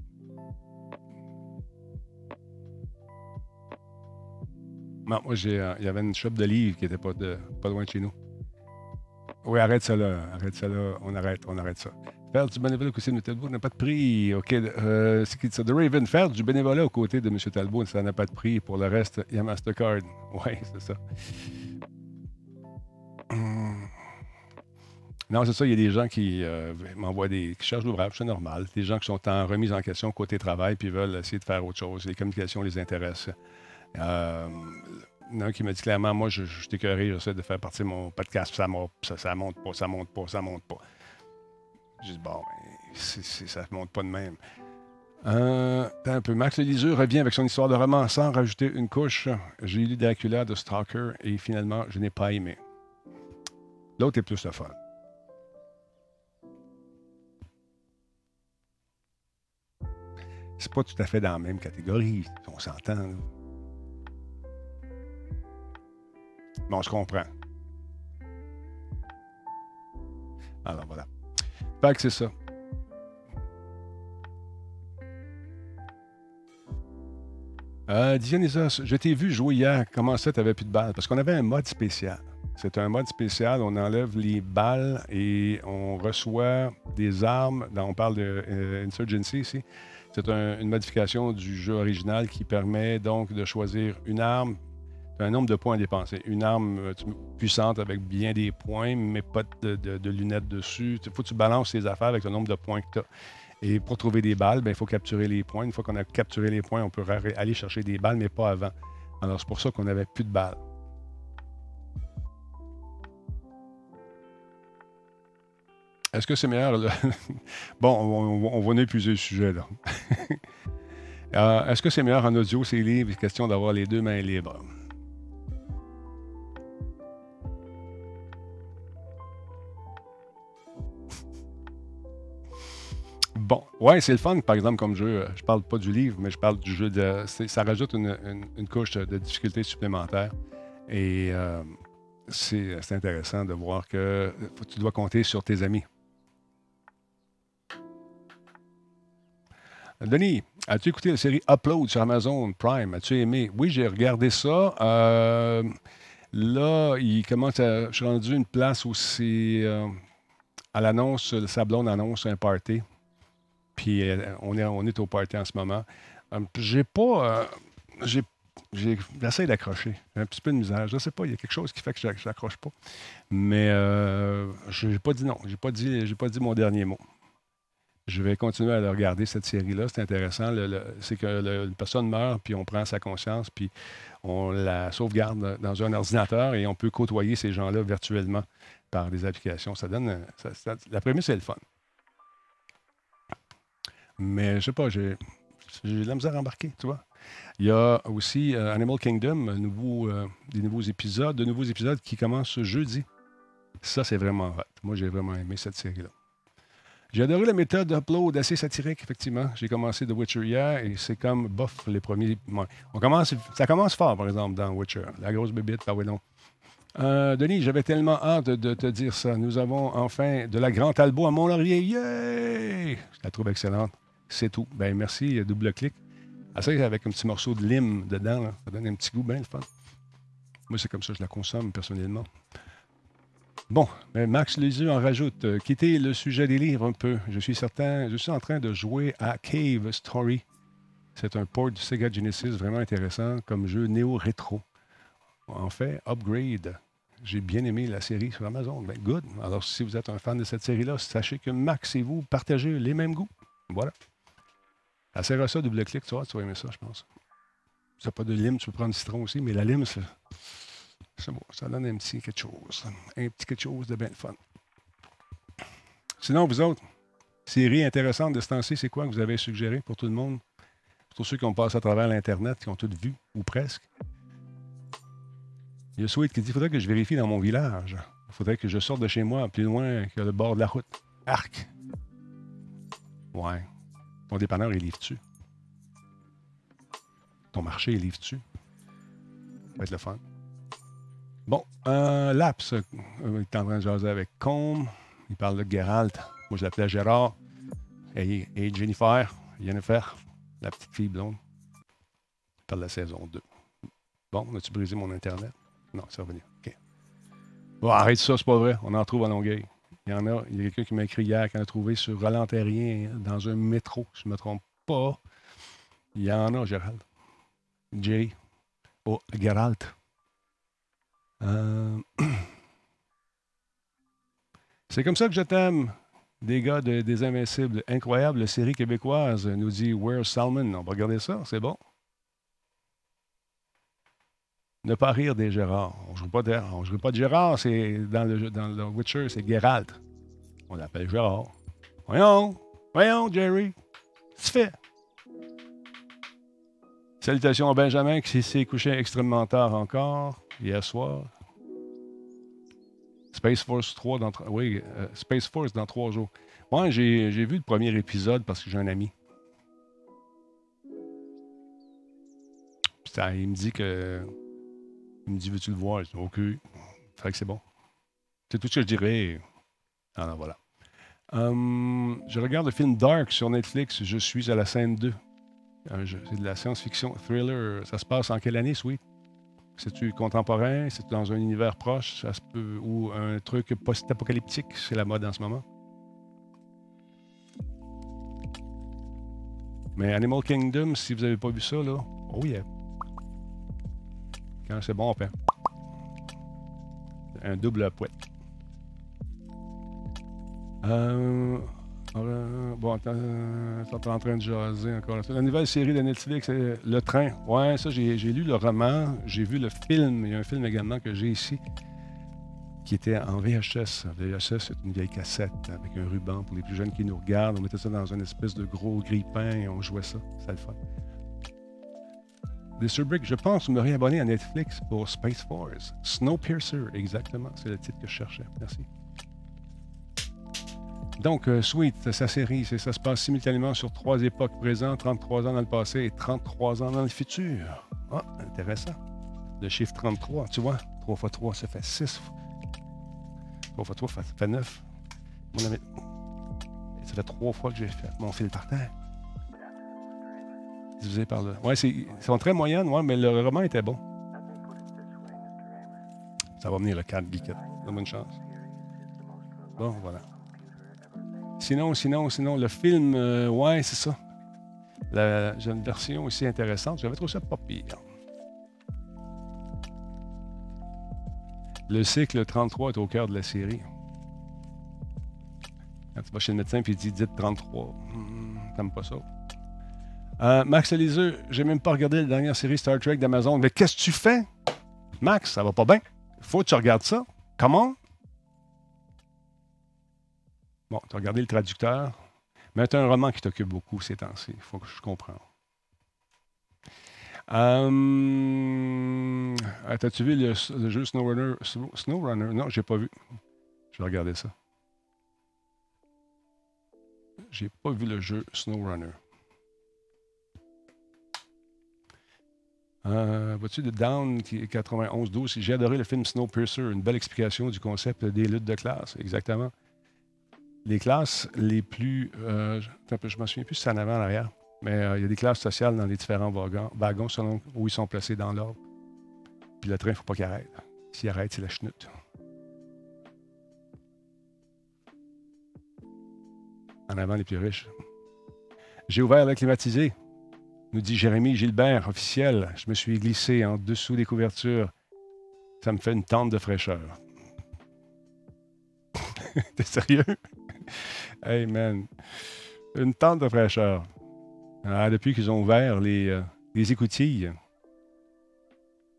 Non, moi, j'ai, euh, il y avait une shop de livres qui était pas, pas loin de chez nous. Oui, arrête ça là. Arrête ça là. On arrête, on arrête ça. Faire du bénévolat au côté de M. Talbot n'a pas de prix. OK. euh, c'est ça? The Raven. Faire du bénévolat aux côtés de M. Talbot, ça n'a pas de prix. Pour le reste, il y a Mastercard. Oui, c'est ça. Non, c'est ça. Il y a des gens qui euh, m'envoient des. qui cherchent l'ouvrage, c'est normal. Des gens qui sont en remise en question côté travail puis veulent essayer de faire autre chose. Les communications les intéressent. Euh, il y en a un qui m'a dit clairement, moi, je, je j'essaie de faire partie de mon podcast, ça, ça, monte pas, ça monte pas, ça monte pas. J'ai dit, bon, ben, ça monte pas de même. Euh, un peu. Max Liseux revient avec son histoire de roman sans rajouter une couche. J'ai lu Dracula de Stalker et finalement, je n'ai pas aimé. L'autre est plus le fun. C'est pas tout à fait dans la même catégorie, on s'entend. là. Mais on se comprend. Alors voilà. Fait que c'est ça. Euh, Dionysos, je t'ai vu jouer hier. Comment ça, t'avais plus de balles? Parce qu'on avait un mode spécial. C'est un mode spécial. On enlève les balles et on reçoit des armes. On parle de euh, Insurgency ici. C'est un- une modification du jeu original qui permet donc de choisir une arme, un nombre de points à dépenser. Une arme euh, puissante avec bien des points, mais pas de, de- lunettes dessus. Il faut que tu balances tes affaires avec le nombre de points que tu as. Et pour trouver des balles, ben, il faut capturer les points. Une fois qu'on a capturé les points, on peut aller chercher des balles, mais pas avant. Alors, c'est pour ça qu'on n'avait plus de balles. Est-ce que c'est meilleur? *laughs* bon, on, on- va épuiser le sujet, là. *laughs* Euh, Est-ce que c'est meilleur en audio, c'est libre? C'est question d'avoir les deux mains libres? Bon, ouais, c'est le fun, par exemple, comme jeu. Euh, Je parle pas du livre, mais je parle du jeu de. Ça rajoute une, couche de difficulté supplémentaire. Et euh, c'est intéressant de voir que tu dois compter sur tes amis. Denis, as-tu écouté la série Upload sur Amazon Prime? As-tu aimé? Oui, j'ai regardé ça. Euh, là, il commence à. Je suis rendu une place c'est. euh, à l'annonce, le sablon annonce un party. Puis euh, on, est, au party en ce moment. J'ai pas. j'ai, j'essaie d'accrocher. J'ai un petit peu de misère. Je sais pas, il y a quelque chose qui fait que je n'accroche pas. Mais je n'ai pas dit non. J'ai pas dit, pas dit mon dernier mot. Je vais continuer à regarder, cette série-là. C'est intéressant. C'est que une personne meurt, puis on prend sa conscience, puis on la sauvegarde dans un ordinateur et on peut côtoyer ces gens-là virtuellement par des applications. Ça donne. la prémisse est le fun. Mais je sais pas, j'ai, de la misère à tu vois. Il y a aussi euh, Animal Kingdom, euh, des nouveaux épisodes, de nouveaux épisodes qui commencent ce jeudi. Ça, c'est vraiment hot. Moi, j'ai vraiment aimé cette série-là. J'ai adoré la méthode d'upload assez satirique, effectivement. J'ai commencé The Witcher hier et c'est comme bof les premiers. On commence, ça commence fort, par exemple, dans Witcher. La grosse bébite, ah oui, non. Euh, Denis, j'avais tellement hâte de, te dire ça. Nous avons enfin de la Grand Talbot à Mont-Laurier. Yay! Je la trouve excellente. C'est tout. Ben merci, double clic. Essaye avec un petit morceau de lime dedans. là. Ça donne un petit goût bien le fun. Moi, c'est comme ça que je la consomme personnellement. Bon, ben Max Lézu en rajoute. Euh, quittez le sujet des livres un peu. Je suis certain, je suis en train de jouer à Cave Story. C'est un port du Sega Genesis vraiment intéressant comme jeu néo-rétro. En fait, Upgrade. J'ai bien aimé la série sur Amazon. Ben, good. Alors, si vous êtes un fan de cette série-là, sachez que Max et vous partagez les mêmes goûts. Voilà. Assez ça, double clic, tu tu vas aimer ça, je pense. Tu pas de lime, tu peux prendre citron aussi, mais la lime, c'est c'est bon. Ça donne un petit quelque chose. Un petit quelque chose de bien fun. Sinon, vous autres, série intéressante de ce temps-ci, c'est quoi que vous avez suggéré pour tout le monde? Pour tous ceux qui ont passé à travers l'Internet, qui ont tout vu, ou presque. Il y a Sweet qui dit il faudrait que je vérifie dans mon village. Il faudrait que je sorte de chez moi plus loin que le bord de la route. Arc. Ouais. Ton dépanneur, il livre-tu? Ton marché, il livre-tu? Ça va être le fun. Bon, euh, Laps, euh, il est en train de jaser avec Combe. Il parle de Geralt. Moi, je l'appelais Gérard. Et, Jennifer, Jennifer, la petite fille blonde. Il parle de la saison 2. Bon, as-tu brisé mon Internet? Non, c'est revenu. OK. Bon, arrête ça, c'est pas vrai. On en trouve à Longueuil. Il y en a. Il y a quelqu'un qui m'a écrit hier qu'on a trouvé sur Roland dans un métro, si je ne me trompe pas. Il y en a, Gérald. Jerry. Oh, Geralt. Euh, *clears throat* C'est comme ça que je t'aime. Des gars de, des Invincibles. Incroyable série québécoise, nous dit Where's Salmon. On va regarder ça, c'est bon. Ne pas rire des Gérard. On ne joue pas de Gérard, c'est dans le, dans le Witcher, c'est Geralt. On l'appelle Gérard. Voyons, voyons, Jerry. C'est fait. Salutations à Benjamin qui s'est couché extrêmement tard encore, hier soir. Space Force 3 dans oui, euh, Space Force dans trois jours. Moi, j'ai, vu le premier épisode parce que j'ai un ami. Puis ça, il me dit que. Il me dit Veux-tu le voir? Je dis OK. Fait que c'est bon. C'est tout ce que je dirais. Ah non, voilà. Hum, je regarde le film Dark sur Netflix. Je suis à la scène 2. Euh, c'est de la science-fiction thriller. Ça se passe en quelle année, Sweet? C'est-tu contemporain? C'est dans un univers proche? Ou un truc post-apocalyptique? C'est la mode en ce moment. Mais Animal Kingdom, si vous n'avez pas vu ça, là, oh yeah. Quand c'est bon, on fait un double poète. Euh, euh, bon, attends, euh, t'es en train de jaser encore. La nouvelle série de Netflix, c'est Le Train. Ouais, ça, j'ai lu le roman, j'ai vu le film. Il y a un film également que j'ai ici qui était en VHS. VHS, c'est une vieille cassette avec un ruban pour les plus jeunes qui nous regardent. On mettait ça dans une espèce de gros grille-pain et on jouait ça. C'était le fun. Mr. Brick, je pense me réabonner à Netflix pour Space Force. Snowpiercer, exactement. C'est le titre que je cherchais. Merci. Donc, euh, Sweet, sa série, ça se passe simultanément sur trois époques présentes, 33 ans dans le passé et 33 ans dans le futur. Ah, intéressant. Le chiffre 33, tu vois, 3 x 3, ça fait 6. 3 x 3, ça fait 9. Mon ami, ça fait trois fois que j'ai fait mon fil par terre. Divisé par le. Ouais, c'est, sont très moyennes, mais le roman était bon. Ça va venir le 4, Geekette. Une chance. Bon, voilà. Sinon, sinon, sinon, le film, euh, ouais, c'est ça. J'ai une version aussi intéressante. J'avais trouvé ça pas pire. Le cycle 33 est au cœur de la série. Quand tu vas chez le médecin et il dit dites 33, hmm, t'aimes pas ça. Euh, Max Eliseux, j'ai même pas regardé la dernière série Star Trek d'Amazon. Mais qu'est-ce que tu fais? Max, ça va pas bien. Faut que tu regardes ça. Comment? Bon, tu as regardé le traducteur, mais tu as un roman qui t'occupe beaucoup ces temps-ci. Il faut que je comprenne. Ah, T'as-tu vu le, jeu SnowRunner? Snow- SnowRunner? Non, j'ai pas vu. Je vais regarder ça. J'ai pas vu le jeu SnowRunner. Euh, Vois-tu de Down qui est 91-12? J'ai adoré le film Snowpiercer, une belle explication du concept des luttes de classe. Exactement. Les classes les plus. euh, je me souviens plus si c'est en avant, en arrière. Mais euh, il y a des classes sociales dans les différents wagons, wagons selon où ils sont placés dans l'ordre. Puis le train, il ne faut pas qu'il arrête. S'il arrête, c'est la chenute. En avant, les plus riches. J'ai ouvert le climatisé, nous dit Jérémy Gilbert, officiel. Je me suis glissé en dessous des couvertures. Ça me fait une tente de fraîcheur. *laughs* T'es sérieux? Hey man, une tente de fraîcheur. Ah, depuis qu'ils ont ouvert les, euh, les écoutilles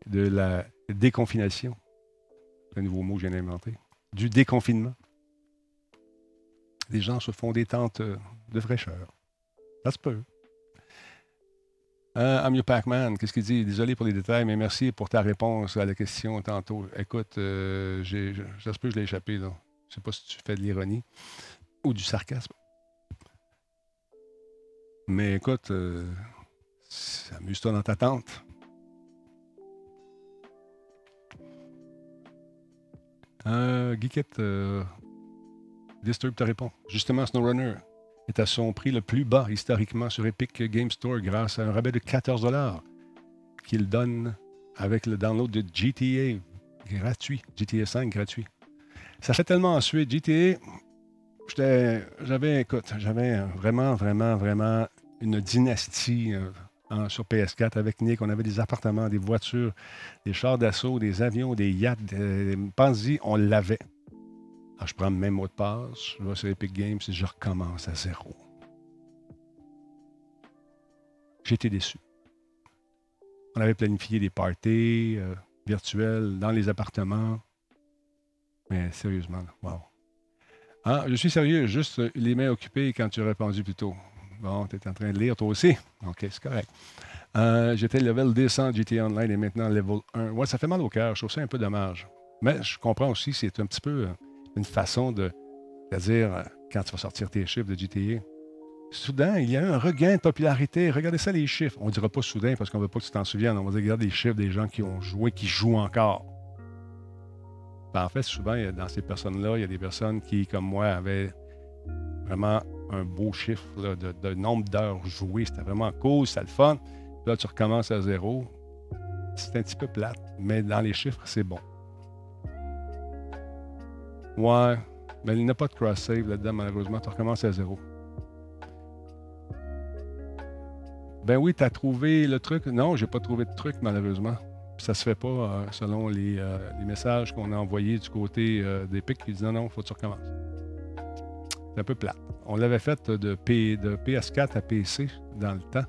de la déconfination, un nouveau mot que je viens d'inventer, du déconfinement, les gens se font des tentes euh, de fraîcheur. Ça se peut. Euh, Amio Pac-Man, qu'est-ce qu'il dit? Désolé pour les détails, mais merci pour ta réponse à la question tantôt. Écoute, euh, j'ai- ça se peut que je l'ai échappé. Je ne sais pas si tu fais de l'ironie ou du sarcasme. Mais écoute, euh, amuse-toi dans ta tente. Euh, Geekette, euh, Disturb te répond. Justement, SnowRunner est à son prix le plus bas historiquement sur Epic Game Store grâce à un rabais de 14 qu'il donne avec le download de GTA gratuit, GTA 5 gratuit. Ça fait tellement ensuite, GTA, j'avais, écoute, j'avais vraiment, vraiment, vraiment une dynastie euh, sur PS4 avec Nick. On avait des appartements, des voitures, des chars d'assaut, des avions, des yachts. Des... Pense-y, on l'avait. Alors, je prends le même mot de passe, je vais sur Epic Games et je recommence à zéro. J'étais déçu. On avait planifié des parties euh, virtuelles dans les appartements. Mais sérieusement, wow. Ah, je suis sérieux, juste les mains occupées quand tu as répondu plus tôt. Bon, tu es en train de lire toi aussi. OK, c'est correct. Euh, j'étais level 200 GTA Online et maintenant level 1. Ouais, ça fait mal au cœur. Je trouve ça un peu dommage. Mais je comprends aussi, c'est un petit peu euh, une façon de, dire euh, quand tu vas sortir tes chiffres de GTA. Soudain, il y a eu un regain de popularité. Regardez ça, les chiffres. On ne dira pas soudain parce qu'on ne veut pas que tu t'en souviennes. On va dire, regarde les chiffres des gens qui ont joué, qui jouent encore. Ben, en fait, souvent, dans ces personnes-là, il y a des personnes qui, comme moi, avaient vraiment un beau chiffre de, nombre d'heures jouées. C'était vraiment cool, c'était le fun. là, tu recommences à zéro. C'est un petit peu plate, mais dans les chiffres, c'est bon. Ouais, mais il n'y a pas de cross-save là-dedans, malheureusement. Tu recommences à zéro. Ben oui, tu as trouvé le truc. Non, j'ai pas trouvé de truc, malheureusement. Ça se fait pas euh, selon euh, les, messages qu'on a envoyés du côté euh, des pics qui disent non, non, faut que tu recommences. C'est un peu plate. On l'avait fait de, PS4 à PC dans le temps.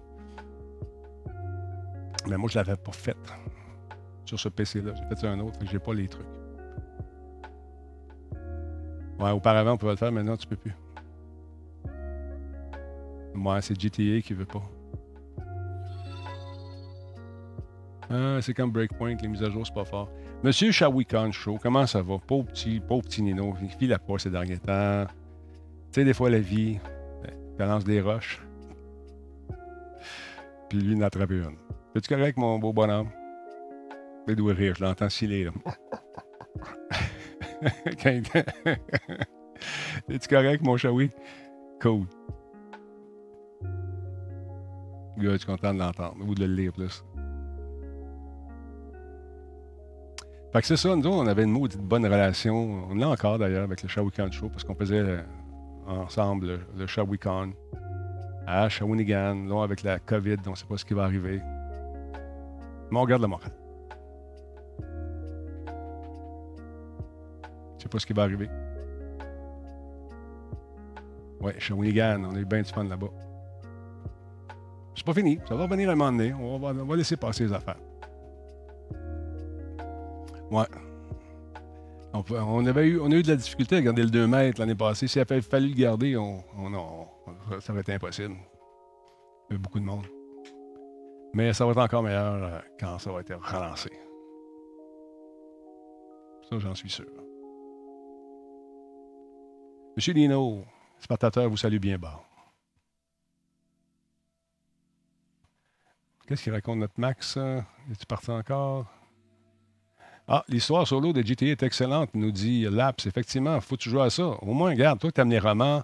Mais moi, je ne l'avais pas fait sur ce PC-là. J'ai fait un autre, je n'ai pas les trucs. Ouais, auparavant, on pouvait le faire, maintenant, tu ne peux plus. Moi, c'est GTA qui ne veut pas. Ah, c'est comme Breakpoint, les mises à jour, c'est pas fort. Monsieur Shawikan Show, comment ça va? Pauvre petit, pauvre petit Nino, il file la ces derniers temps. Tu sais, des fois, la vie, elle lance des roches. Puis lui, il en une. Es-tu correct, mon beau bonhomme? Il doit rire, je l'entends sciller, là. *laughs* *laughs* Es-tu correct, mon Shawi? Cool. Good, je suis content de l'entendre ou de le lire plus? Fait que c'est ça, nous, on avait une maudite bonne relation. On l'a encore d'ailleurs avec le Shawicon Show parce qu'on faisait euh, ensemble le, Shawicon à Shawinigan. Là, avec la COVID, on ne sait pas ce qui va arriver. Mais on regarde le moral. Je ne sais pas ce qui va arriver. Ouais, Shawinigan, on a eu bien du fun là-bas. C'est pas fini, ça va revenir un moment donné. On va laisser passer les affaires. Ouais. On, avait eu, on a eu de la difficulté à garder le 2 mètres l'année passée. S'il avait fallu le garder, on, ça aurait été impossible. Il y a beaucoup de monde. Mais ça va être encore meilleur euh, quand ça va être relancé. Ça, j'en suis sûr. Monsieur Lino, Spartateur vous salue bien bas. Qu'est-ce qu'il raconte notre Max? Es-tu parti encore? Ah, l'histoire solo de GTA est excellente, nous dit Laps. Effectivement, faut que tu joues à ça. Au moins, regarde, toi, tu aimes les romans,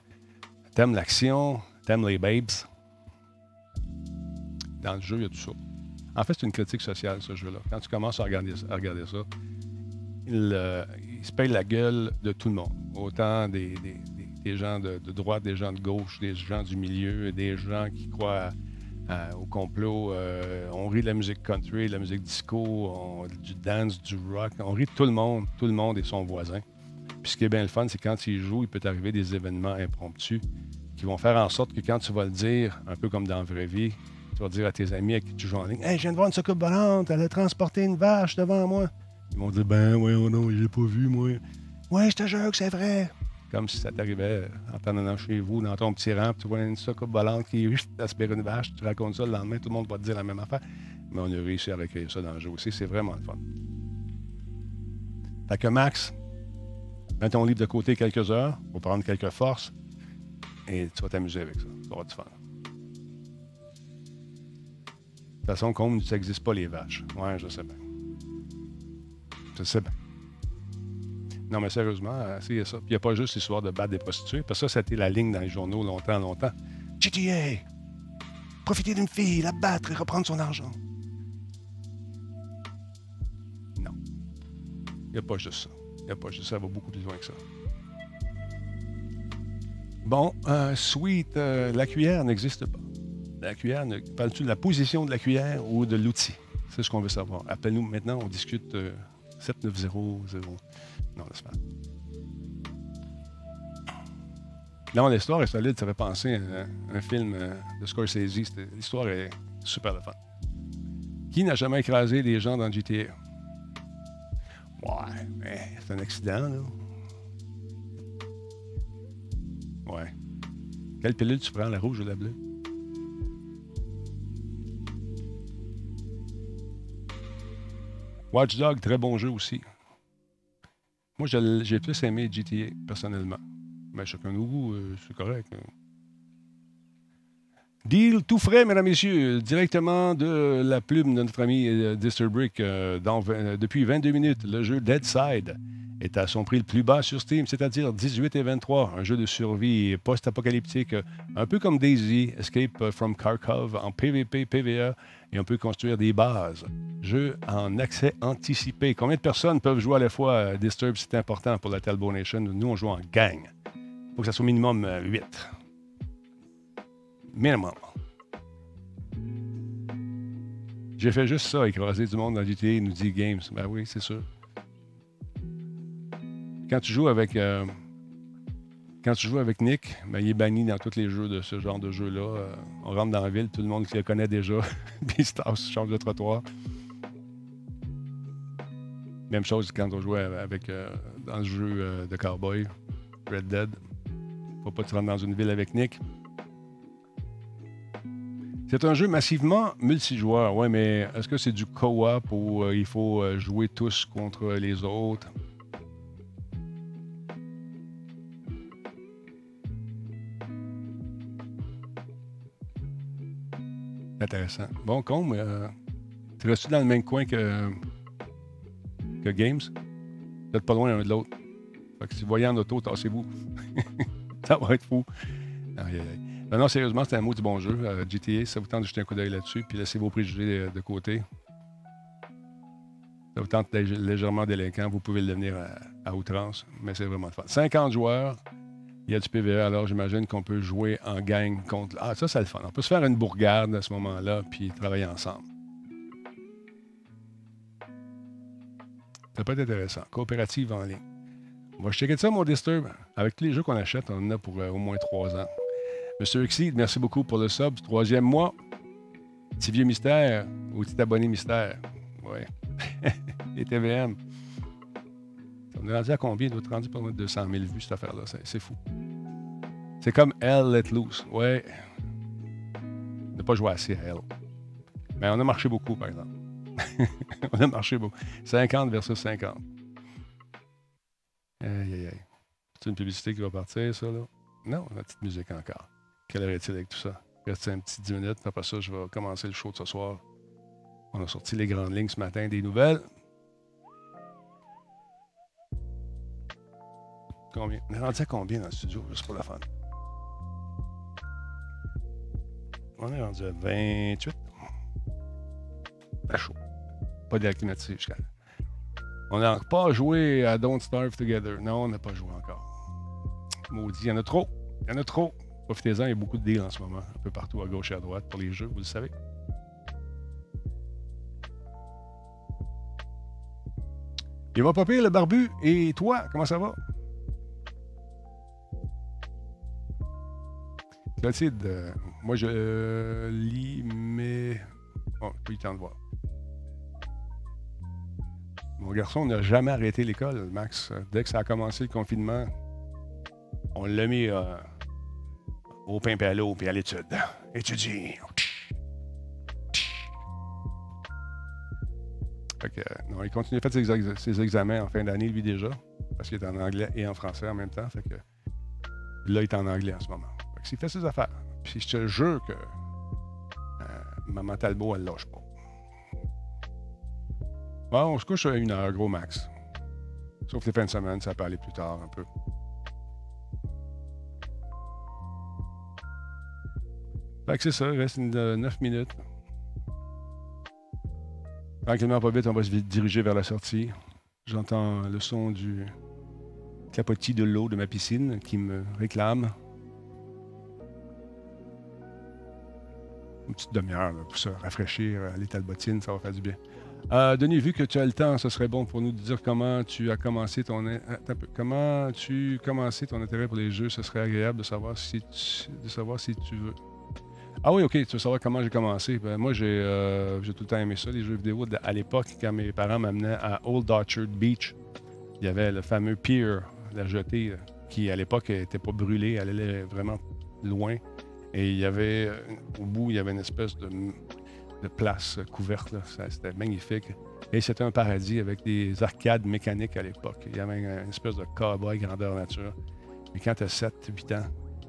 tu aimes l'action, tu aimes les babes. Dans le jeu, il y a tout ça. En fait, c'est une critique sociale, ce jeu-là. Quand tu commences à regarder, ça, euh, il, se paye la gueule de tout le monde. Autant des, gens de, droite, des gens de gauche, des gens du milieu, des gens qui croient euh, au complot. Euh, on rit de la musique country, de la musique disco, du dance, du rock. On rit de tout le monde, tout le monde et son voisin. Puis ce qui est bien le fun, c'est quand il joue, il peut arriver des événements impromptus qui vont faire en sorte que quand tu vas le dire, un peu comme dans la vraie vie, tu vas dire à tes amis avec qui tu joues en ligne Hey, je viens de voir une soucoupe volante, elle a transporté une vache devant moi. Ils vont dire Ben, ouais, oh non, j'ai pas vu, moi. Ouais, je te jure que c'est vrai comme si ça t'arrivait en t'en chez vous, dans ton petit rang, tu vois une soucoupe volante qui aspire une vache, tu racontes ça le lendemain, tout le monde va te dire la même affaire. Mais on a réussi à recueillir ça dans le jeu aussi. C'est vraiment le fun. Fait que Max, mets ton livre de côté quelques heures pour prendre quelques forces et tu vas t'amuser avec ça. Ça va être fun. De toute façon, comme ça n'existe pas les vaches. Ouais, je sais bien. Je sais bien. Non, mais sérieusement, il n'y a pas juste l'histoire de battre des prostituées, parce que ça, c'était la ligne dans les journaux longtemps, longtemps. GTA! Profiter d'une fille, la battre et reprendre son argent. Non. Il n'y a pas juste ça. Il n'y a pas juste ça. Ça va beaucoup plus loin que ça. Bon, sweet, euh, la cuillère n'existe pas. La cuillère, parles-tu de la position de la cuillère ou de l'outil? C'est ce qu'on veut savoir. Appelle-nous maintenant, on discute euh, 7900. Non, laisse pas. Non, l'histoire est solide, ça fait penser à un, film euh, de Scorsese. L'histoire est super le fun. Qui n'a jamais écrasé des gens dans GTA? Ouais, mais c'est un accident, là. Ouais. Quelle pilule tu prends, la rouge ou la bleue? Watch Dog, très bon jeu aussi. Moi, j'ai plus aimé GTA, personnellement. Mais chacun nos goûts, euh, c'est correct. hein. Deal tout frais, mesdames, messieurs, directement de la plume de notre ami euh, Disturbrick euh, euh, depuis 22 minutes. Le jeu Dead Side est à son prix le plus bas sur Steam, c'est-à-dire 18 et 23. Un jeu de survie post-apocalyptique, euh, un peu comme Daisy, Escape from Kharkov en PvP, PvE, et on peut construire des bases. Jeu en accès anticipé. Combien de personnes peuvent jouer à la fois à Disturb? C'est important pour la Talbot Nation. Nous, on joue en gang. Il faut que ça soit minimum euh, 8. Minimum. J'ai fait juste ça, écraser du monde dans GTA, nous dit Games. Ben oui, c'est sûr. Quand tu joues avec. euh, quand tu joues avec Nick, ben, il est banni dans tous les jeux de ce genre de jeu-là. Euh, on rentre dans la ville, tout le monde qui le connaît déjà, *laughs* puis il change de trottoir. Même chose quand on jouait avec, euh, dans le jeu de Cowboy, Red Dead. Faut pas que tu rentres dans une ville avec Nick. C'est un jeu massivement multijoueur, ouais, mais est-ce que c'est du co-op où il faut jouer tous contre les autres? Intéressant. Bon, Combe, euh, tu restes dans le même coin que, Games? Vous êtes pas loin l'un de l'autre. Fait que si vous voyez en auto, tassez-vous. *laughs* ça va être fou. Aïe. Non, sérieusement, c'est un mot du bon jeu. Euh, GTA, ça vous tente de jeter un coup d'œil là-dessus, puis laissez vos préjugés de côté. Ça vous tente légèrement délinquant, vous pouvez le devenir à, à outrance, mais c'est vraiment le fun. 50 joueurs, il y a du PVE, alors j'imagine qu'on peut jouer en gang contre. Ah, ça, c'est le fun. On peut se faire une bourgade à ce moment-là, puis travailler ensemble. Ça peut être intéressant. Coopérative en ligne. On va checker ça, mon Disturb. Avec tous les jeux qu'on achète, on en a pour euh, au moins trois ans. Monsieur Exceed, merci beaucoup pour le sub. Troisième mois. Petit vieux mystère ou petit abonné mystère. Ouais. *laughs* Les TVM. On est rendu à combien? Est rendu pas loin de 200 000 vues, cette affaire-là. C'est, fou. C'est comme Hell Let Loose. Ouais. On n'a pas joué assez à Hell. Mais on a marché beaucoup, par exemple. *laughs* on a marché beaucoup. 50 versus 50. Aïe, aïe, aïe. C'est une publicité qui va partir, ça, là? Non, la petite musique encore. Quelle heure est-il avec tout ça? Reste un petit 10 minutes, puis après ça, je vais commencer le show de ce soir. On a sorti les grandes lignes ce matin, des nouvelles. On est rendu à combien dans le studio, juste pour la fun? On est rendu à 28. Pas chaud. Pas climatisé jusqu'à là. On n'a pas joué à Don't Starve Together. Non, on n'a pas joué encore. Maudit, il y en a trop. Il y en a trop. Profitez-en, il y a beaucoup de deals en ce moment, un peu partout à gauche et à droite pour les jeux, vous le savez. Il va pas pire, le barbu. Et toi, comment ça va? Clotilde, euh, moi je euh, lis, mais. Bon, eu le temps de voir. Mon garçon n'a jamais arrêté l'école, Max. Dès que ça a commencé le confinement, on l'a mis euh, au pain et à l'eau, puis à l'étude. Étudier. Fait non, il continue de faire ses, ex- ses examens en fin d'année, lui déjà, parce qu'il est en anglais et en français en même temps. Là, il est en anglais en ce moment. Fait s'il fait ses affaires. Puis je te jure que euh, Maman Talbot, elle lâche pas. Bon, on se couche à une heure, gros max. Sauf les fins de semaine, ça peut aller plus tard un peu. Fait que c'est ça, il reste 9 minutes. Tranquillement, pas vite, on va se diriger vers la sortie. J'entends le son du clapotis de l'eau de ma piscine qui me réclame. Une petite demi-heure pour se rafraîchir l'état de bottine, ça va faire du bien. Euh, Denis, vu que tu as le temps, ce serait bon pour nous de dire comment tu as commencé ton comment tu commencé ton intérêt pour les jeux? Ce serait agréable de savoir si de savoir si tu veux. Ah oui, ok, tu veux savoir comment j'ai commencé. Ben, moi, euh, j'ai tout le temps aimé ça, les jeux vidéo. À l'époque, quand mes parents m'amenaient à Old Orchard Beach, il y avait le fameux pier, la jetée, euh, qui à l'époque n'était pas brûlée, elle allait vraiment loin. Et il y avait, au bout, il y avait une espèce de place couverte. C'était magnifique. Et c'était un paradis avec des arcades mécaniques à l'époque. Il y avait une, espèce de cowboy grandeur nature. Mais quand tu as 7-8 ans,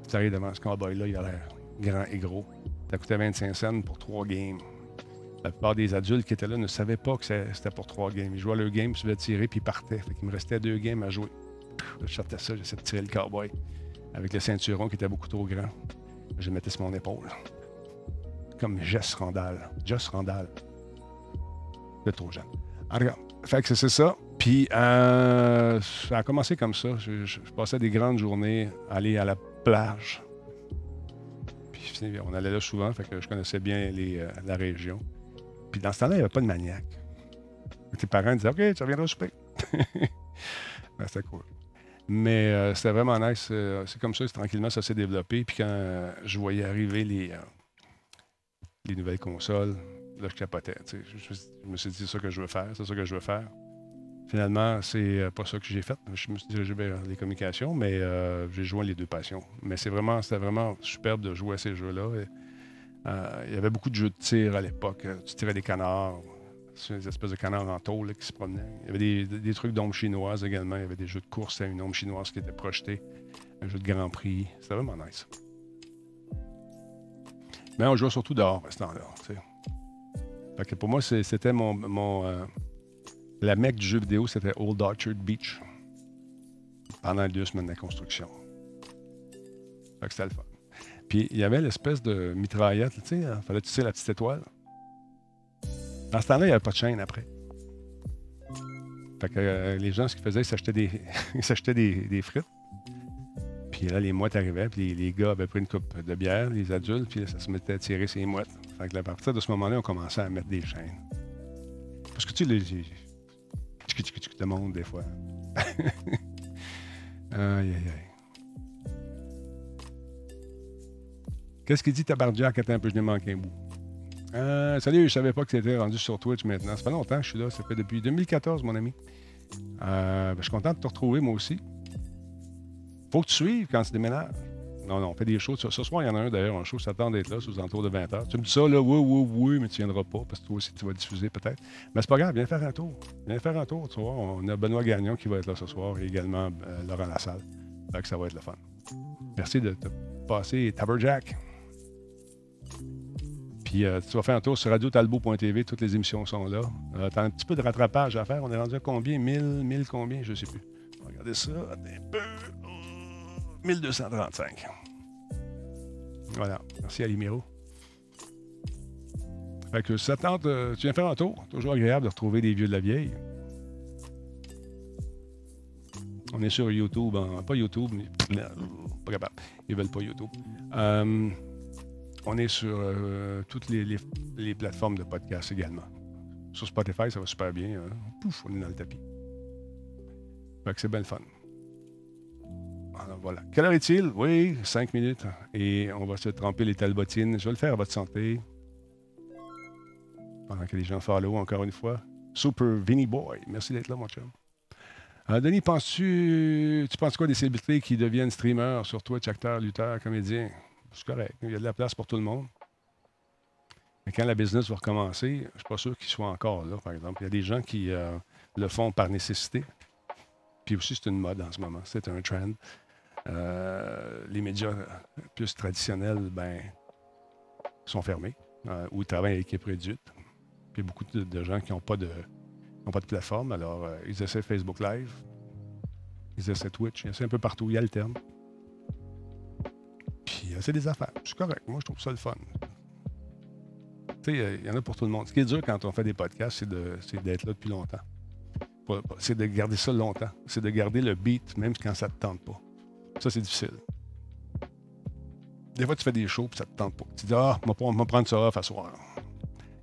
tu arrives devant ce cowboy-là, il a l'air grand et gros. Ça coûtait 25 cents pour trois games. La plupart des adultes qui étaient là ne savaient pas que c'était pour trois games. Ils jouaient leur game, se faisaient tirer, puis ils partaient. Fait il me restait deux games à jouer. Je sortais ça, j'essayais de tirer le cowboy avec le ceinturon qui était beaucoup trop grand. Je mettais sur mon épaule comme Jess Randall. Jess Randall. C'est trop jeune. En fait que c'est ça. Puis, euh, ça a commencé comme ça. Je, passais des grandes journées à aller à la plage. Puis, on allait là souvent, fait que je connaissais bien euh, la région. Puis, dans ce temps-là, il n'y avait pas de maniaque. Tes parents disaient OK, tu reviendras souper. *laughs* ben, c'était cool. Mais euh, c'était vraiment nice. c'est comme ça, tranquillement, ça s'est développé. Puis, quand je voyais arriver les les nouvelles consoles. Là, je capotais. Je, je, me suis dit, c'est ça que je veux faire, c'est ça que je veux faire. Finalement, c'est euh, pas ça que j'ai fait. Je me suis dirigé vers les communications, mais euh, j'ai joué les deux passions. Mais c'est vraiment, c'était vraiment superbe de jouer à ces jeux-là. Euh, il y avait beaucoup de jeux de tir à l'époque. Tu tirais des canards, des espèces de canards en tôle qui se promenaient. Il y avait des, trucs d'ombre chinoise également. Il y avait des jeux de course à une ombre chinoise qui était projetée. Un jeu de Grand Prix. C'était vraiment nice. Mais on jouait surtout dehors à ce temps-là. Pour moi, c'était mon. euh, la mecque du jeu vidéo, c'était Old Orchard Beach. Pendant les deux semaines de construction. C'était le fun. Puis il y avait l'espèce de mitraillette, tu sais, hein, fallait tisser la petite étoile. Dans ce temps-là, il n'y avait pas de chaîne après. Fait que euh, les gens, ce qu'ils faisaient, ils s'achetaient des, *laughs* des, des frites. Puis là, les mouettes arrivaient, puis les, gars avaient pris une coupe de bière, les adultes, puis ça se mettait à tirer ces mouettes. À partir de ce moment-là, on commençait à mettre des chaînes. Parce que tu sais, les. de monde, des fois. *laughs* aïe, aïe, aïe. Qu'est-ce qu'il dit Tabardiac? Attends un peu, je n'ai manqué un bout. Euh, salut, je savais pas que c'était rendu sur Twitch maintenant. Ça fait longtemps que je suis là. Ça fait depuis 2014, mon ami. Euh, ben, je suis content de te retrouver, moi aussi faut que tu suives quand tu déménages. Non, non, on fait des choses. Ce soir, il y en a un d'ailleurs, un show s'attend d'être là, sous les alentours de 20 h Tu me dis ça, là, oui, oui, oui, mais tu viendras pas parce que toi aussi, tu vas diffuser peut-être. Mais c'est pas grave, viens faire un tour. Viens faire un tour, tu vois. On a Benoît Gagnon qui va être là ce soir et également euh, Laurent Lassalle. Ça va être le fun. Merci de te passer Taberjack. Puis euh, tu vas faire un tour sur radiotalbo.tv, toutes les émissions sont là. Euh, tu as un petit peu de rattrapage à faire. On est rendu à combien? 1000, 1000 combien? Je ne sais plus. Regardez ça, un peu. 1235. Voilà. Merci à Limiro. Fait que ça tente, euh, tu viens faire un tour. Toujours agréable de retrouver des vieux de la vieille. On est sur YouTube, pas YouTube, mais pas capable. Ils veulent pas YouTube. Euh, on est sur euh, toutes les, plateformes de podcast également. Sur Spotify, ça va super bien. Hein. Pouf, on est dans le tapis. Fait que c'est bien le fun. Alors voilà. Quelle heure est-il? Oui, cinq minutes. Et on va se tremper les talbotines. Je vais le faire à votre santé. Pendant que les gens follow encore une fois. Super Vinny Boy. Merci d'être là, mon chum. Euh, Denis, penses-tu, tu penses quoi des célébrités qui deviennent streamers sur Twitch, acteurs, lutteurs, comédiens? C'est correct. Il y a de la place pour tout le monde. Mais quand la business va recommencer, je ne suis pas sûr qu'ils soient encore là, par exemple. Il y a des gens qui euh, le font par nécessité. Puis aussi, c'est une mode en ce moment. C'est un trend. Euh, les médias plus traditionnels ben, sont fermés euh, ou ils travaillent à équipe réduite. Puis il y a beaucoup de, gens qui n'ont pas, de, pas de plateforme, alors ils essaient Facebook Live. Ils essaient Twitch, ils essaient un peu partout, ils alternent. Puis euh, c'est des affaires. C'est correct. Moi, je trouve ça le fun. Tu sais, euh, il y en a pour tout le monde. Ce qui est dur quand on fait des podcasts, c'est d'être là depuis longtemps. C'est de garder ça longtemps. C'est de garder le beat, même quand ça ne te tente pas. Ça, c'est difficile. Des fois, tu fais des shows et ça ne te tente pas. Tu dis, ah, on va prendre ça off à soir.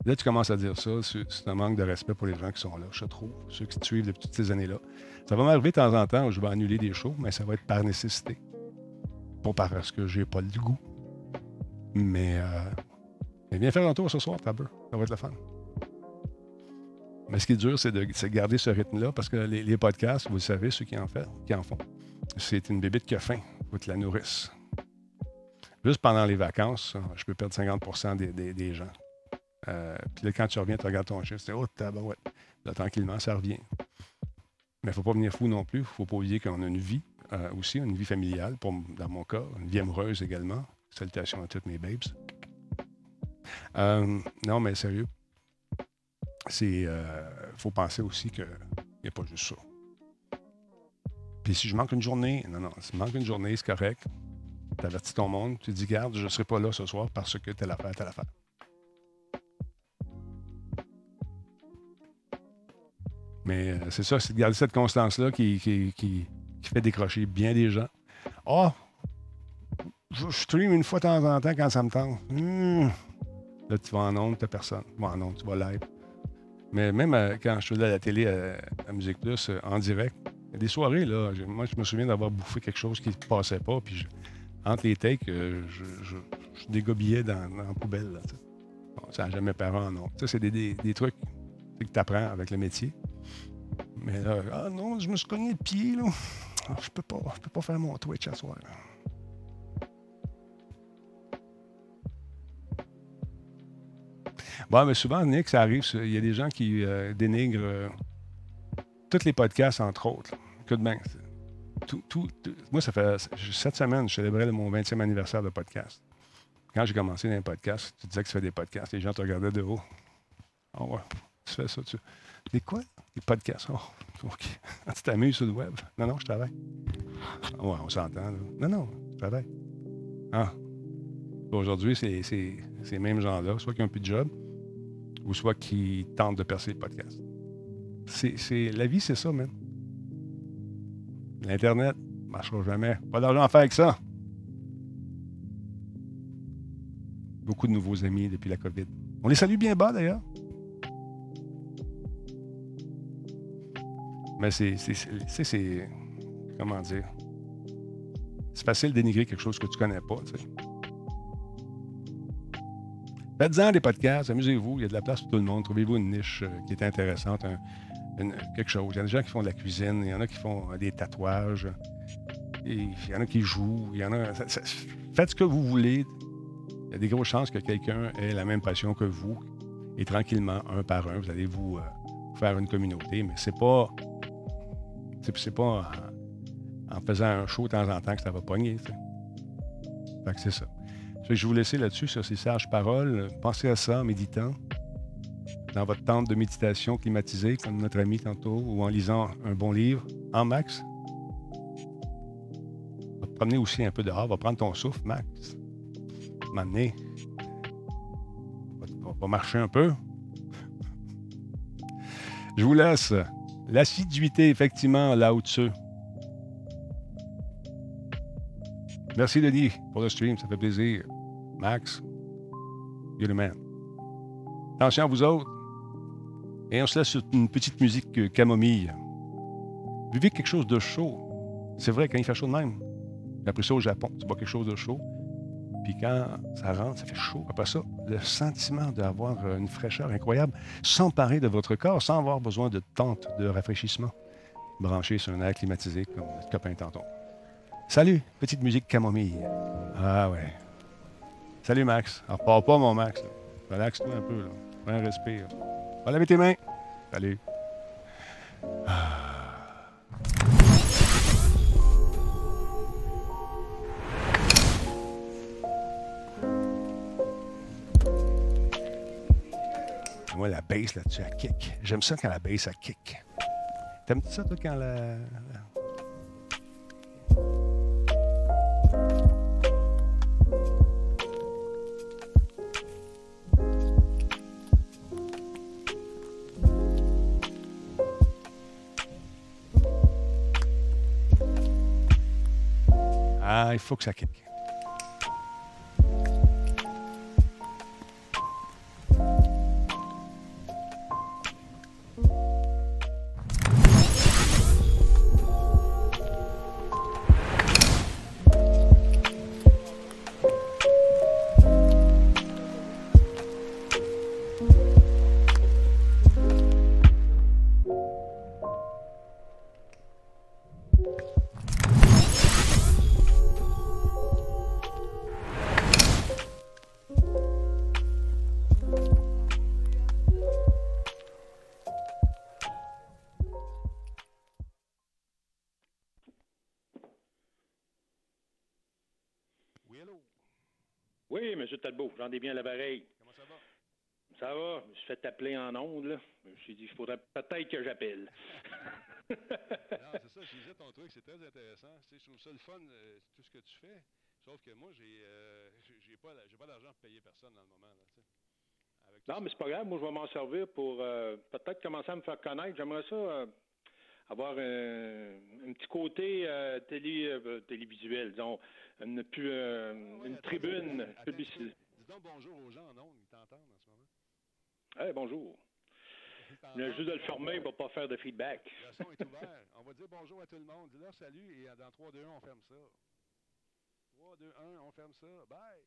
Là, tu commences à dire ça, c'est un manque de respect pour les gens qui sont là, je trouve, ceux qui te suivent depuis toutes ces années-là. Ça va m'arriver de temps en temps où je vais annuler des shows, mais ça va être par nécessité. Pas parce que j'ai pas le goût. Mais, euh, viens faire un tour ce soir, Taber. Ça va être le fun. Mais ce qui est dur, c'est de, garder ce rythme-là parce que les, podcasts, vous le savez, ceux qui en, fait, qui en font, c'est une bébite qui a faim. Faut que la nourrisses. Juste pendant les vacances, je peux perdre 50 des, des- des gens. Euh, puis là, quand tu reviens, tu regardes ton chiffre, c'est Oh, tabarouette. Là, tranquillement, ça revient. Mais il ne faut pas venir fou non plus. Il ne faut pas oublier qu'on a une vie euh, aussi, une vie familiale, pour, dans mon cas, une vie amoureuse également. Salutations à toutes mes babes. Euh, non, mais sérieux, c'est euh, faut penser aussi qu'il n'y a pas juste ça. Puis si je manque une journée, non, non, si je manque une journée, c'est correct. Tu avertis ton monde, tu dis, garde, je ne serai pas là ce soir parce que telle affaire, telle affaire. Mais c'est ça, c'est de garder cette constance-là qui décrocher bien des gens. Ah! je, je stream une fois de temps en temps quand ça me tente. Hmm. Là, tu vas en onde, t'as personne. Tu vas en onde, tu vas live. Mais même euh, quand je faisais à la télé euh, à Musique Plus euh, en direct, il y a des soirées, là, moi, je me souviens d'avoir bouffé quelque chose qui ne passait pas. Puis entre les takes, je, dégobillais dans, la poubelle. Ça n'a jamais paru non. Ça, c'est des, des- des trucs que tu apprends avec le métier. Mais là, ah non, je me suis cogné le pied, là. Je peux pas, je peux pas faire mon Twitch à soir. Bon, mais souvent, Nick, ça arrive, il y a des gens qui euh, dénigrent euh, tous les podcasts, entre autres. Que de moi, ça fait cette semaine, je célébrais mon 20e anniversaire de podcast. Quand j'ai commencé dans les podcasts, tu disais que tu fais des podcasts, les gens te regardaient de haut. Ah ouais, tu fais ça, tu. Des quoi? Des podcasts. Oh, OK. *laughs* tu t'amuses sur le web? Non, non, je travaille. Ah ouais, on s'entend. Non, non, je travaille. Ah. Aujourd'hui, c'est ces mêmes gens-là, soit qui n'ont plus de job, ou soit qui tentent de percer le podcast. La vie, c'est ça, même. L'Internet ne marchera jamais. Pas d'argent à faire avec ça. Beaucoup de nouveaux amis depuis la COVID. On les salue bien bas, d'ailleurs. Mais c'est, c'est, Comment dire? C'est facile dénigrer quelque chose que tu connais pas. Faites-en des podcasts, amusez-vous, il y a de la place pour tout le monde. Trouvez-vous une niche euh, qui est intéressante, quelque chose. Il y a des gens qui font de la cuisine, il y en a qui font euh, des tatouages, il y en a qui jouent, il y en a. faites ce que vous voulez. Il y a des grosses chances que quelqu'un ait la même passion que vous. Et tranquillement, un par un, vous allez vous euh, faire une communauté. Mais c'est pas. C'est pas en, faisant un show de temps en temps que ça va pogner. Fait que c'est ça. Je vais vous laisser là-dessus, sur ces sages paroles. Pensez à ça en méditant, dans votre tente de méditation climatisée, comme notre ami tantôt, ou en lisant un bon livre, en max. Va te promener aussi un peu dehors, va prendre ton souffle, Max. M'amener. Va- va marcher un peu. Je vous laisse. L'assiduité, effectivement, là au-dessus. Merci, Denis, pour le stream. Ça fait plaisir. Max, you're the man. Attention à vous autres. Et on se laisse sur une petite musique euh, camomille. Vivez quelque chose de chaud. C'est vrai, quand il fait chaud même. Puis Après ça, au Japon, tu bois quelque chose de chaud. Puis quand ça rentre, ça fait chaud. Après ça, le sentiment d'avoir euh, une fraîcheur incroyable, s'emparer de votre corps sans avoir besoin de tente de rafraîchissement. Branché sur un air climatisé comme notre copain tantôt. Salut, petite musique camomille. Ah ouais. Salut Max. Alors, pars pas mon Max. Relaxe-toi un peu. Là. Prends un respire. Va laver tes mains. Salut. Ah. Moi, la bass là-dessus, elle kick. J'aime ça quand la bass, elle kick. T'aimes-tu ça, toi, quand la. Ah, il faut que ça kick. Bien l'appareil. Comment ça va? Ça va, je me suis fait appeler en ondes, là. Je me suis dit, il faudrait peut-être que j'appelle. *laughs* non, c'est ça, je disais ton truc, c'est très intéressant. Tu sais, je trouve ça le fun, euh, tout ce que tu fais. Sauf que moi, j'ai euh, j'ai pas, d'argent pour payer personne dans le moment. Là, tu sais. Avec tout non, mais c'est pas grave, moi, je vais m'en servir pour euh, peut-être commencer à me faire connaître. J'aimerais ça euh, avoir un, un petit côté euh, télé, euh, télévisuel, disons, une, euh, Ah ouais, une attends, tribune publicitaire. Dis donc bonjour aux gens en ondes, ils t'entendent en ce moment. Hey, bonjour. *laughs* Viens t'entendent. juste de le fermer pour pas faire de feedback. Le son est ouvert. On va dire bonjour à tout le monde. Dis-leur salut et dans 3, 2, 1, on ferme ça. 3, 2, 1, on ferme ça. Bye!